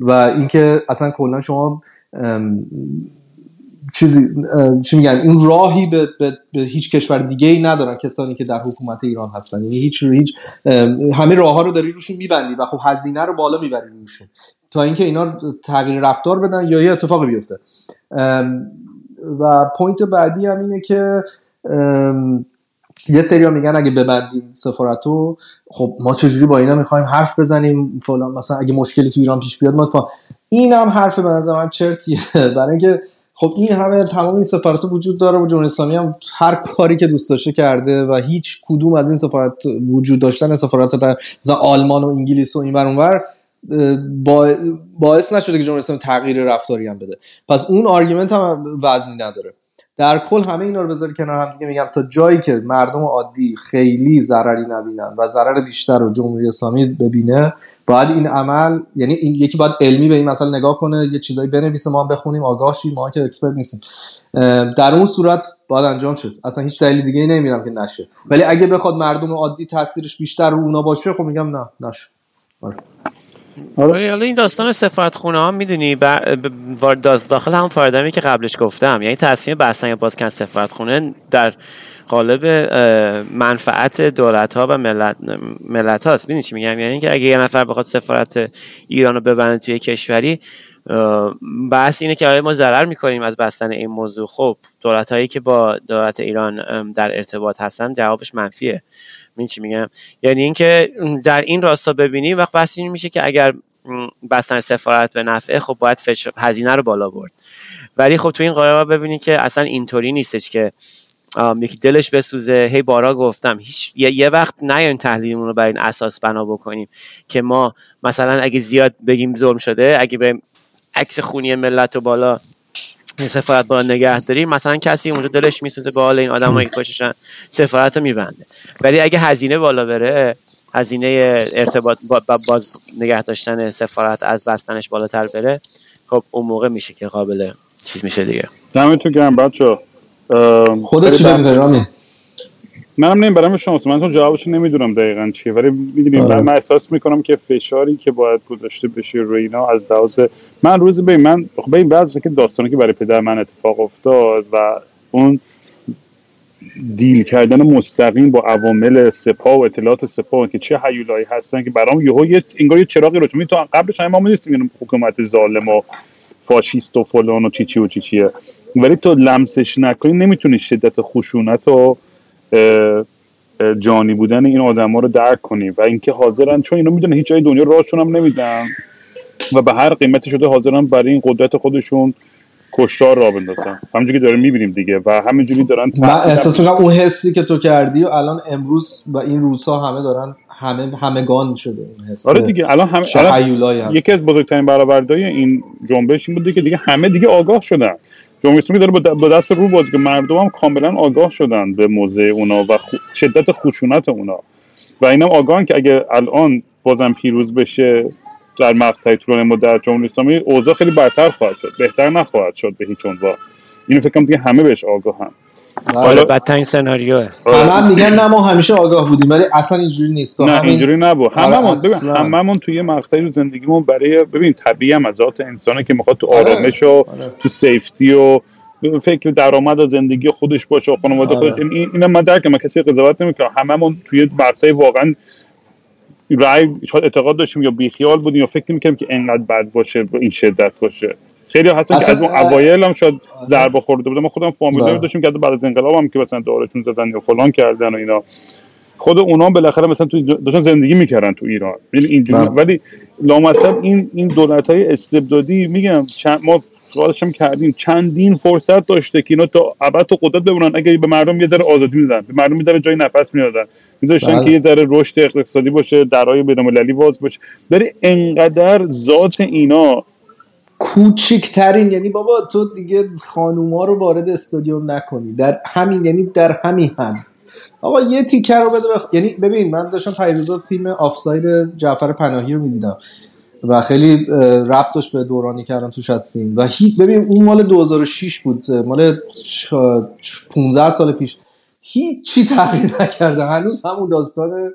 و اینکه اصلا کلا شما چیزی چی میگن این راهی به, به, به هیچ کشور دیگه ای ندارن کسانی که در حکومت ایران هستن. یعنی هیچ هیچ همه راه ها رو داری روشون میبندی و خب هزینه رو بالا می‌بری روشون. تا اینکه اینا تغییر رفتار بدن یا یه اتفاقی بیفته. و point بعدی هم اینه که یه سری میگن اگه ببندیم سفارتو خب ما چجوری با اینا می‌خوایم حرف بزنیم؟ فلان مثلا اگه مشکلی تو ایران پیش بیاد ما این هم حرف به نظر من چرتیه. برای اینکه خب این همه تمام این سفارت وجود داره و جمهوری اسلامی هم هر کاری که دوست داشته کرده و هیچ کدوم از این سفارت وجود داشتن سفارت در آلمان و انگلیس و این اونور با باعث نشده که جمهوری اسلامی تغییر رفتاری هم بده. پس اون argument هم وزنی نداره. در کل همه اینا رو بذاری کنار هم دیگه میگم تا جایی که مردم عادی خیلی ضرری نبینن و ضرر بیشتر رو جمهوری اسلامی ببینه باید این عمل یعنی این یکی باید علمی به این مسئله نگاه کنه یه چیزایی بنویسه ما هم بخونیم آگاه شیم ما که اکسپرت نیستیم. در اون صورت باید انجام شد. اصلا هیچ دلیل دیگه ای نمیرم که نشه. ولی اگه بخواد مردم عادی تاثیرش بیشتر رو اونا باشه خب میگم نه نشه. آره. آره. حالا این داستان سفارت خونه ها می‌دونی داخل همون پارادایمی که قبلش گفتم یعنی تصمیم بستن یا باز کن سفارت خونه در قالب منفعت دولت ها و ملت, ملت هاست بینید چی میگم؟ یعنی که اگه یه نفر بخواد سفارت ایران رو ببنده توی کشوری بحث اینه که آیا ما ضرر می‌کنیم از بستن این موضوع؟ خب دولت هایی که با دولت ایران در ارتباط هستن جوابش منفیه. این چی میگم؟ یعنی اینکه در این راستا ببینیم وقت بحث این میشه که اگر بستن سفارت به نفعه خب باید هزینه رو بالا برد. ولی خب تو این قرار ببینید که اصلا اینطوری نیستش که یکی دلش بسوزه. هی بارا گفتم هیچ یه, وقت نیاین تحلیلمون رو بر این اساس بنا بکنیم که ما مثلا اگه زیاد بگیم ظلم شده اگه به عکس خونی ملت و بالا سفارت بالا نگه داریم مثلا کسی اونجا دلش میسوزه به حال این آدم که خوششن سفارت رو میبنده. ولی اگه هزینه بالا بره هزینه ارتباط با باز نگه داشتن سفارت از بستنش بالاتر بره خب اون موقع میشه که قابل چیز میشه دیگه. دمتون گرم بچه خودت چی داری رامی منم نمی‌برم شما من تو جوابشو نمی‌دونم دقیقا چیه ولی می‌دونیم آره. من احساس می‌کنم که فشاری که باید گذاشته بشه روی اینا از لحاظ من روز به من ببین بعضی که داستانی که برای پدر من اتفاق افتاد و اون دیل کردن مستقیم با عوامل سپاه و اطلاعات سپاه که چه هیولایی هستن که برام یهو یه انگار یه چراغی رو تو قبلش ما نیستیم حکومت ظالم و فاشیست و فلان و چی چی و چی چیه ولی تو لمسش نکنی نمی‌تونی شدت خشونت و جانی بودن این آدما رو درک کنی و اینکه حاضرن چون اینا می‌دونن هیچ جای دنیا راهشون هم نمیدن و به هر قیمتی شده حاضرن برای این قدرت خودشون کشتار را بندازن. همونجوری که داریم می‌بینیم دیگه و همینجوری دارن من احساس می‌کنم اون حسی که تو کردی و الان امروز و این روزها همه دارن همه همگان شده اون حس. آره دیگه الان همه یکی از بزرگترین برآوردهای این جنبش این بوده که دیگه همه دیگه آگاه شدن. جمهوری داره با دست رو بازی که مردم هم کاملا آگاه شدن به موضع اونا و شدت خشونت اونا. و اینم آگاهن که اگه الان بازم پیروز بشه در مقطع طولانی مدت جمهوری اسلامی اوضاع خیلی برتر خواهد شد بهتر نخواهد شد به هیچ عنوان. اینو فکر کنم دیگه همه بهش آگاهن. آره بدترین سناریوه. همه هم میگن نه ما همیشه آگاه بودیم ولی اصلا اینجوری نیست. نه همین... اینجوری نبود. آره، هممون ببین هممون توی مقطعی رو زندگیمون برای ببین طبیعی هم از ذات انسانه که می‌خواد تو آره، آرامش و آره. تو سیفتی و فکر درآمد و زندگی خودش باشه و خانواده خودش. این اینا من درک من کسی قضاوت نمی‌کنم. هممون توی مقطعی واقعا رای اعتقاد داشتیم یا بیخیال بودیم یا فکر نمی‌کنیم که انقدر بد باشه این شدت باشه. خیلی هستن که از اون اوایل هم شاید ضربه خورده بوده. ما خودم فامیلی بله. داشتیم که بعد از انقلاب هم که مثلا دارشون زدن یا فلان کردن و اینا. خود اونا بالاخره مثلا تو داشتن زندگی می‌کردن تو ایران. یعنی اینجوری بله. ولی لامصب این این دولت های استبدادی میگم چند ما سوالش هم کردیم. چندین فرصت داشته که اینا تا ابد تو قدرت بمونن. اگه به مردم یه ذره آزادی میدن به مردم یه ذره جای نفس می‌دادن. میذاشتن بله. که یه ذره رشد اقتصادی باشه درای بین‌المللی باز باشه. ولی انقدر ذات اینا کوچکترین یعنی بابا تو دیگه خانوما رو وارد استادیوم نکنی. در همین یعنی در همین حد. آقا یه تیکر رو بده بخ... یعنی ببین من داشتم پیروزا فیلم آفساید جعفر پناهی رو می‌دیدم و خیلی ربط داشت به دورانی کردن توش هستیم. و هیچ ببین اون مال 2006 بود مال 15 سال پیش. هیچی تغییر نکرده. هنوز همون داستان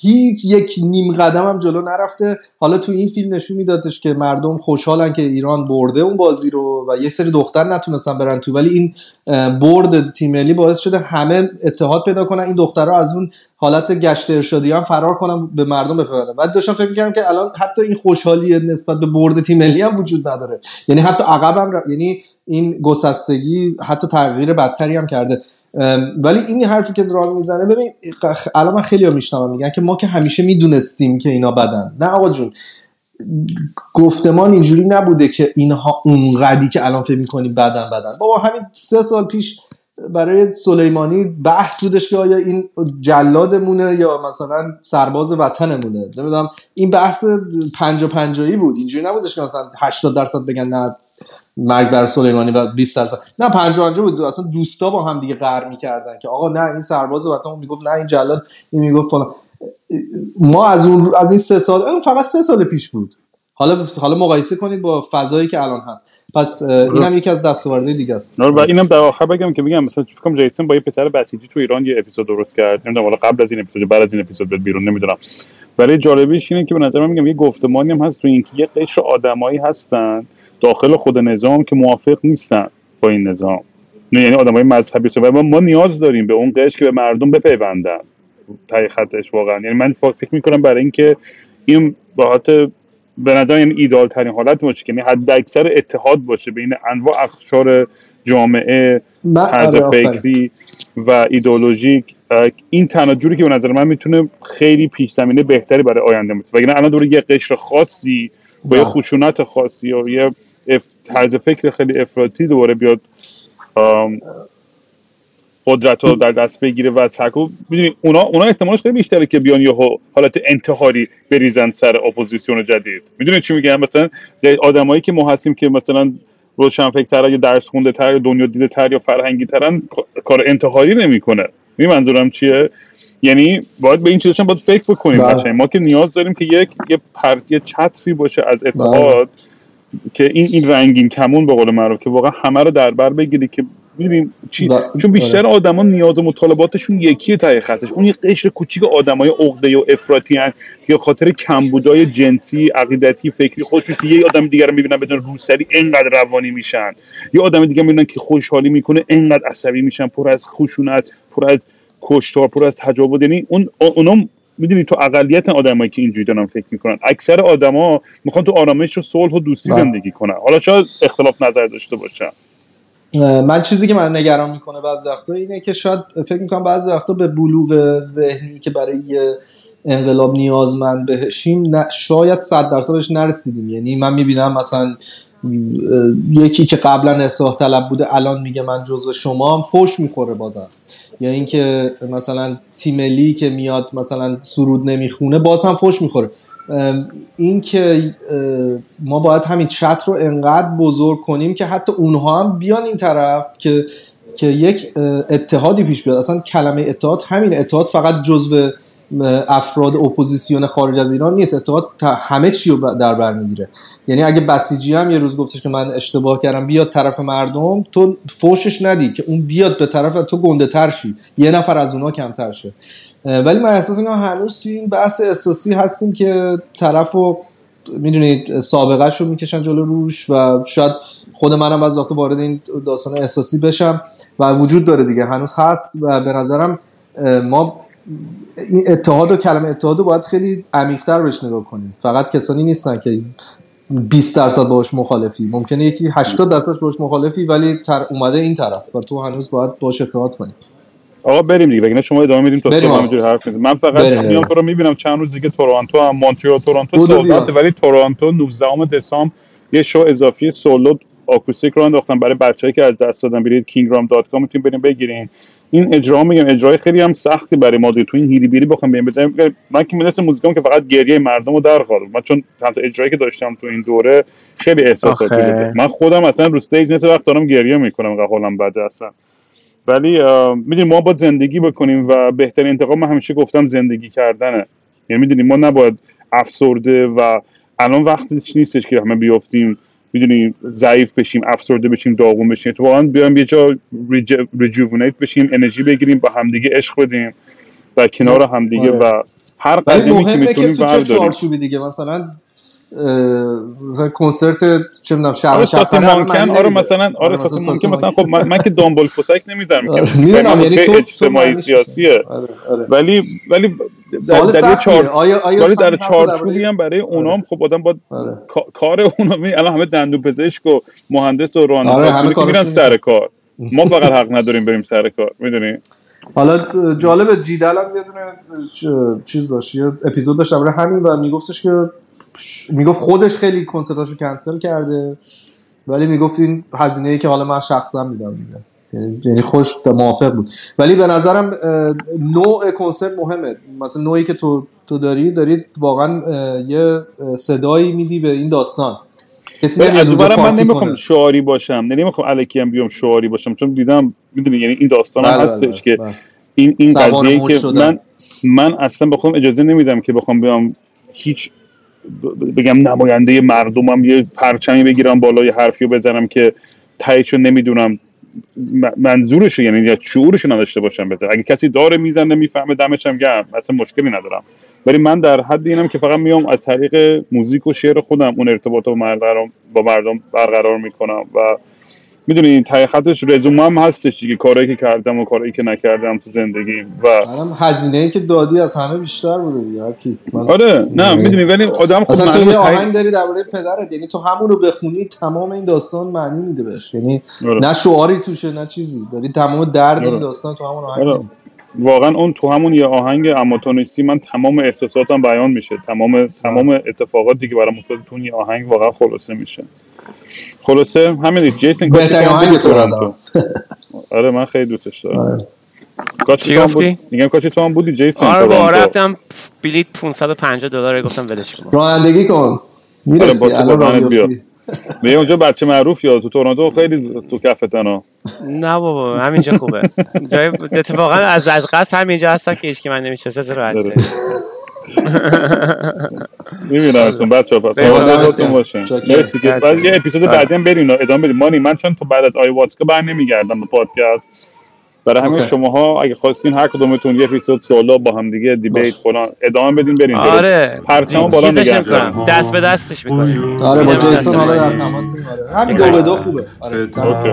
هیچ یک نیم قدم هم جلو نرفته. حالا تو این فیلم نشون میدادش که مردم خوشحالن که ایران برده اون بازی رو و یه سری دختر نتونستن برن تو. ولی این برد تیم ملی باعث شده همه اتحاد پیدا کنن. این دخترها از اون حالت گشت ارشادی هم فرار کنم به مردم بپرن بعد داشتم فکر می‌کردم که الان حتی این خوشحالی نسبت به برد تیم ملی هم وجود نداره. یعنی حتی عقب هم یعنی این گسستگی حتی تغییر بدتری هم کرده. ولی این حرفی که درام می‌زنه ببین الان من خیلی میشنوم میگن که ما که همیشه می‌دونستیم که اینا بدن. نه آقا جون گفتمان اینجوری نبوده که اینها اونقدی که الان فکر می‌کنیم بدن بدن. بابا همین سه سال پیش برای سلیمانی بحث بودش که آیا این جلادمونه یا مثلا سرباز وطنمونه؟ نمی‌دونم. این بحث پنجا پنجایی بود. اینجوری نبودش که مثلا 80 درصد بگن نه مرگ بر سلیمانی و 20 درصد. نه 50 50 بود. اصلا دوستا با هم دیگه قهر می‌کردن که آقا نه این سرباز وطن می‌گفت نه این جلاد این می‌گفت فلان. ما از اون از این سه سال اون فقط سه سال پیش بود. حالا حالا مقایسه کنید با فضایی که الان هست. پس این هم یکی از دستاوردهای دیگه است. و اینم در آخر بگم که میگم مثلا فکر کنم جیسون با یه پسر بسیجی تو ایران یه اپیزود درست کرد. نمی‌دونم حالا قبل از این اپیزود بعد از این اپیزود بیرون نمی‌دونم. ولی جالبیش اینه که به نظر من میگم یه گفتمانی هم هست تو اینکه یه قشر آدمایی هستن داخل خود نظام که موافق نیستن با این نظام. نه یعنی آدمای مذهبی و ما نیاز داریم به اون قشر که به مردم بپیوندن. تای خطش واقعا. یعنی من فکر می‌کنم برای اینکه این باحت به نظر یعنی ایدال ترین حالت باشه که یعنی حد اکثر اتحاد باشه بین انواع اخشار جامعه طرز آره، فکری و ایدولوژیک این تنها جوری که به نظر من می‌تونه خیلی پیش زمینه بهتری برای آینده باشه وگرنه الان دور یه قشر خاصی با یه بله. خشونت خاصی یا یه. طرز فکر خیلی افراطی دوباره بیاد قدرت رو در دست بگیره و تکو می‌دونی اونا اونا احتمالش خیلی بیشتره که بیان یه حالت انتحاری بریزن سر اپوزیسیون جدید. می‌دونی چی میگم؟ مثلا آدمایی که ما هستیم که مثلا روشن فکر یا درس خونده تر یا دنیا دیده تر یا فرهنگی ترن کار انتحاری نمی‌کنه. می منظورم چیه؟ یعنی باید به این چیزاشم باید فکر بکنیم بله. ما که نیاز داریم که یک یه پر یه چتری باشه از اتحاد که این این رنگین کمون به قول معروف که واقعا همه رو در بر بگیری که ببین چی. و- چون بیشتر آره. آدما نیاز و مطالباتشون یکیه ته خطش. اون یه قشر کوچیک آدمای عقده و افراطی هن که خاطر کمبودای جنسی عقیدتی فکری خودشون که یه آدم دیگر رو می‌بینن بدون روسری انقدر روانی میشن. یه آدم دیگه می‌بینن که خوشحالی می‌کنه انقدر عصبی میشن پر از خشونت پر از کشتار پر از تجاوز. یعنی اون اونا می‌دونی تو اقلیت آدمایی که اینجوری دارن فکر می‌کنن. اکثر آدما می‌خوان تو آرامش و صلح و دوستی. زندگی کنن. حالا شاید اختلاف نظر داشته باشن من چیزی که من نگران می‌کنه بعضی وقتا اینه که شاید فکر می‌کنم بعضی وقتا به بلوغ ذهنی که برای انقلاب نیازمند بهشیم شاید صد درصدش نرسیدیم. یعنی من می‌بینم مثلا یکی که قبلا اصلاح طلب بوده الان میگه من جزو شما هم فوش می‌خوره بازم. یا اینکه مثلا تیملی که میاد مثلا سرود نمی‌خونه باز هم فوش می‌خوره. این که ما باید همین چت رو انقدر بزرگ کنیم که حتی اونها هم بیان این طرف که که یک اتحادی پیش بیاد. اصلا کلمه اتحاد همین اتحاد فقط جزو افراد اپوزیسیون خارج از ایران نیست. اتحاد همه چی رو در بر می‌گیره. یعنی اگه بسیجی هم یه روز گفتش که من اشتباه کردم بیاد طرف مردم تو فوشش ندی که اون بیاد به طرف تو گنده تر شی. یه نفر از اونا کمتر شه. ولی من احساس می‌کنم هنوز توی این بحث اساسی هستیم که طرف رو می‌دونید سابقه‌ش رو می‌کشن جلو روش و شاید خود منم از وقت وارد این داستان احساسی بشم و وجود داره دیگه. هنوز هست و به نظرم ما این اتحاد و کلمه اتحاد رو باید خیلی عمیق‌تر بهش نگاه کنیم. فقط کسانی نیستن که 20 درصد باش مخالفی. ممکنه یکی 80 درصد باش مخالفی ولی تر اومده این طرف و تو هنوز باید باش اتحاد کنی. آقا بریم دیگه بگین شما ادامه میدیم تا صبح. همینجوری حرف می‌زنیم من فقط میام. تو رو می‌بینم چند روز دیگه تورنتو هم مونترال تورنتو بیا. ولی تورنتو 19 دسامبر یه شو اضافی سولو آکوستیک رو انداختم برای بچه‌ای که از دست دادن برید kingram.com می‌تونید بریم بگیرین این اجرا میگم اجرای خیلی هم سختی برای ما. تو این هیری بیری بخوام بریم بزنیم من که می‌دونستم موزیکام که فقط گریه مردم رو در خواهد من چون تا اجرایی که داشتم تو این دوره خیلی احساساتی. بوده من خودم اصلا رو استیج مثل وقت دارم گریه می‌کنم حالم بده اصلا ولی می‌دونیم ما باید زندگی بکنیم و بهترین انتقام من همیشه گفتم زندگی کردنه. یعنی می‌دونیم ما نباید افسرده و الان وقتش نیستش که همه بیافتیم می‌دونیم ضعیف بشیم افسرده بشیم داغون بشیم. تو بیایم یه جا ریجوونیت بشیم انرژی بگیریم با همدیگه عشق بدیم و کنار همدیگه آره. و هر قدمی که می‌تونیم برداریم. دیگه؟ مثلا مثلا کنسرت چه می‌دونم شب آره شب مانکن آره مثلا آره ساس مانکن مثلا خب من, که دامبل کسک نمی‌ذارم که آره، برای می‌دونم یعنی تو اجتماعی سیاسیه. آره، آره. ولی ولی سوال سختیه. آیا در چارچوبی هم برای اونام خب آدم آره. کا- کار اونا می الان همه دندون پزشک و مهندس و راننده آره، که میرن سر. کار ما فقط حق نداریم بریم سر کار می‌دونی حالا جالبه جیدل هم یه دونه چیز داشت یه اپیزود داشت برای همین و میگفتش که می‌گفت خودش خیلی کنسرتاشو کنسل کرده ولی می‌گفت این هزینه ای که حالا من شخصا میدم. دیگه یعنی- یعنی خوش موافق بود. ولی به نظرم نوع کنسرت مهمه. مثلا نوعی که تو تو داری داری واقعا یه صدایی میدی به این داستان. کسی از من نمی‌خوام شعاری باشم. نمی‌خوام الکی هم بیام شعاری باشم چون دیدم می‌دونی یعنی این داستان هم بله، هستش بله، که بله. این این قضیه که. من من اصلا بخوام اجازه نمیدم که بخوام بیام هیچ بگم نماینده مردمم یه پرچمی بگیرم بالای حرفی رو بزنم که تهیشو نمی‌دونم. منظورش یعنی شعورش نداشته باشم بزن اگه کسی داره می‌زنه می‌فهمه دمش هم گرم. اصلا مشکلی ندارم. ولی من در حد اینم که فقط میام از طریق موزیک و شعر خودم اون ارتباط رو برقرار- با مردم برقرار می‌کنم و می‌دونی ته خطش رزومه هم هستش دیگه کارهایی که کردم و کارهایی که نکردم تو زندگیم و هزینه ای که دادی از همه بیشتر بوده دیگه کی آره نه می‌دونی. ولی آدم خب اصلا تو یه آهنگ داری درباره پدرت یعنی تو همون رو بخونی تمام این داستان معنی میده بهش. یعنی آره. نه شعاری توشه نه چیزی. داری تمام درد این آره. داستان تو همون آهنگ آره. واقعا اون تو همون یه آهنگ اما تو نیستی من تمام احساساتم بیان میشه. تمام تمام اتفاقاتی که برام افتاده تو اون یه آهنگ واقعا خلاصه میشه. خلاصه همین جیسون کاچی بهترین آهنگ تو. آره من خیلی دوستش دارم آره. کاچی چی گفتی؟ میگم کاچی تو هم بودی جیسون آره با. رفتم بلیت 550 دلار گفتم ولش کن رانندگی کن می‌رسی آره، تو الان بیا. میگه اونجا بچه معروف یا تو تورنتو خیلی تو کفتن ها نه بابا همینجا خوبه جای اتفاقا از از قصد همینجا هستم که هیچ کی من نمی‌شناسه راحت آره. میبینمتون بچه ها چاکرم. مرسی که بعد یه اپیزود آره. بعدی هم برین ادامه بدیم مانی من چون تو بعد از آیواسکا بر نمیگردم به پادکست. برای همین. شماها اگه خواستین هر کدومتون یه اپیزود سولو با هم دیگه دیبیت. فلان ادامه بدین برین آره. پرچمو بالا نگه. دست به دستش می‌کنیم آره با جیسون حالا در آره همین دو به دو خوبه. آره. اوکی.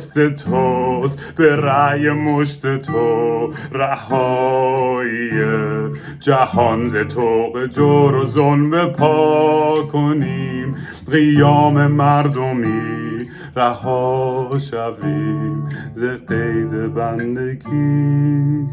توست به رأی مشت تو رهایی. جهان ز طوق جور و ظلم پا کنیم. قیام مردمی رها شویم. ز قید بندگی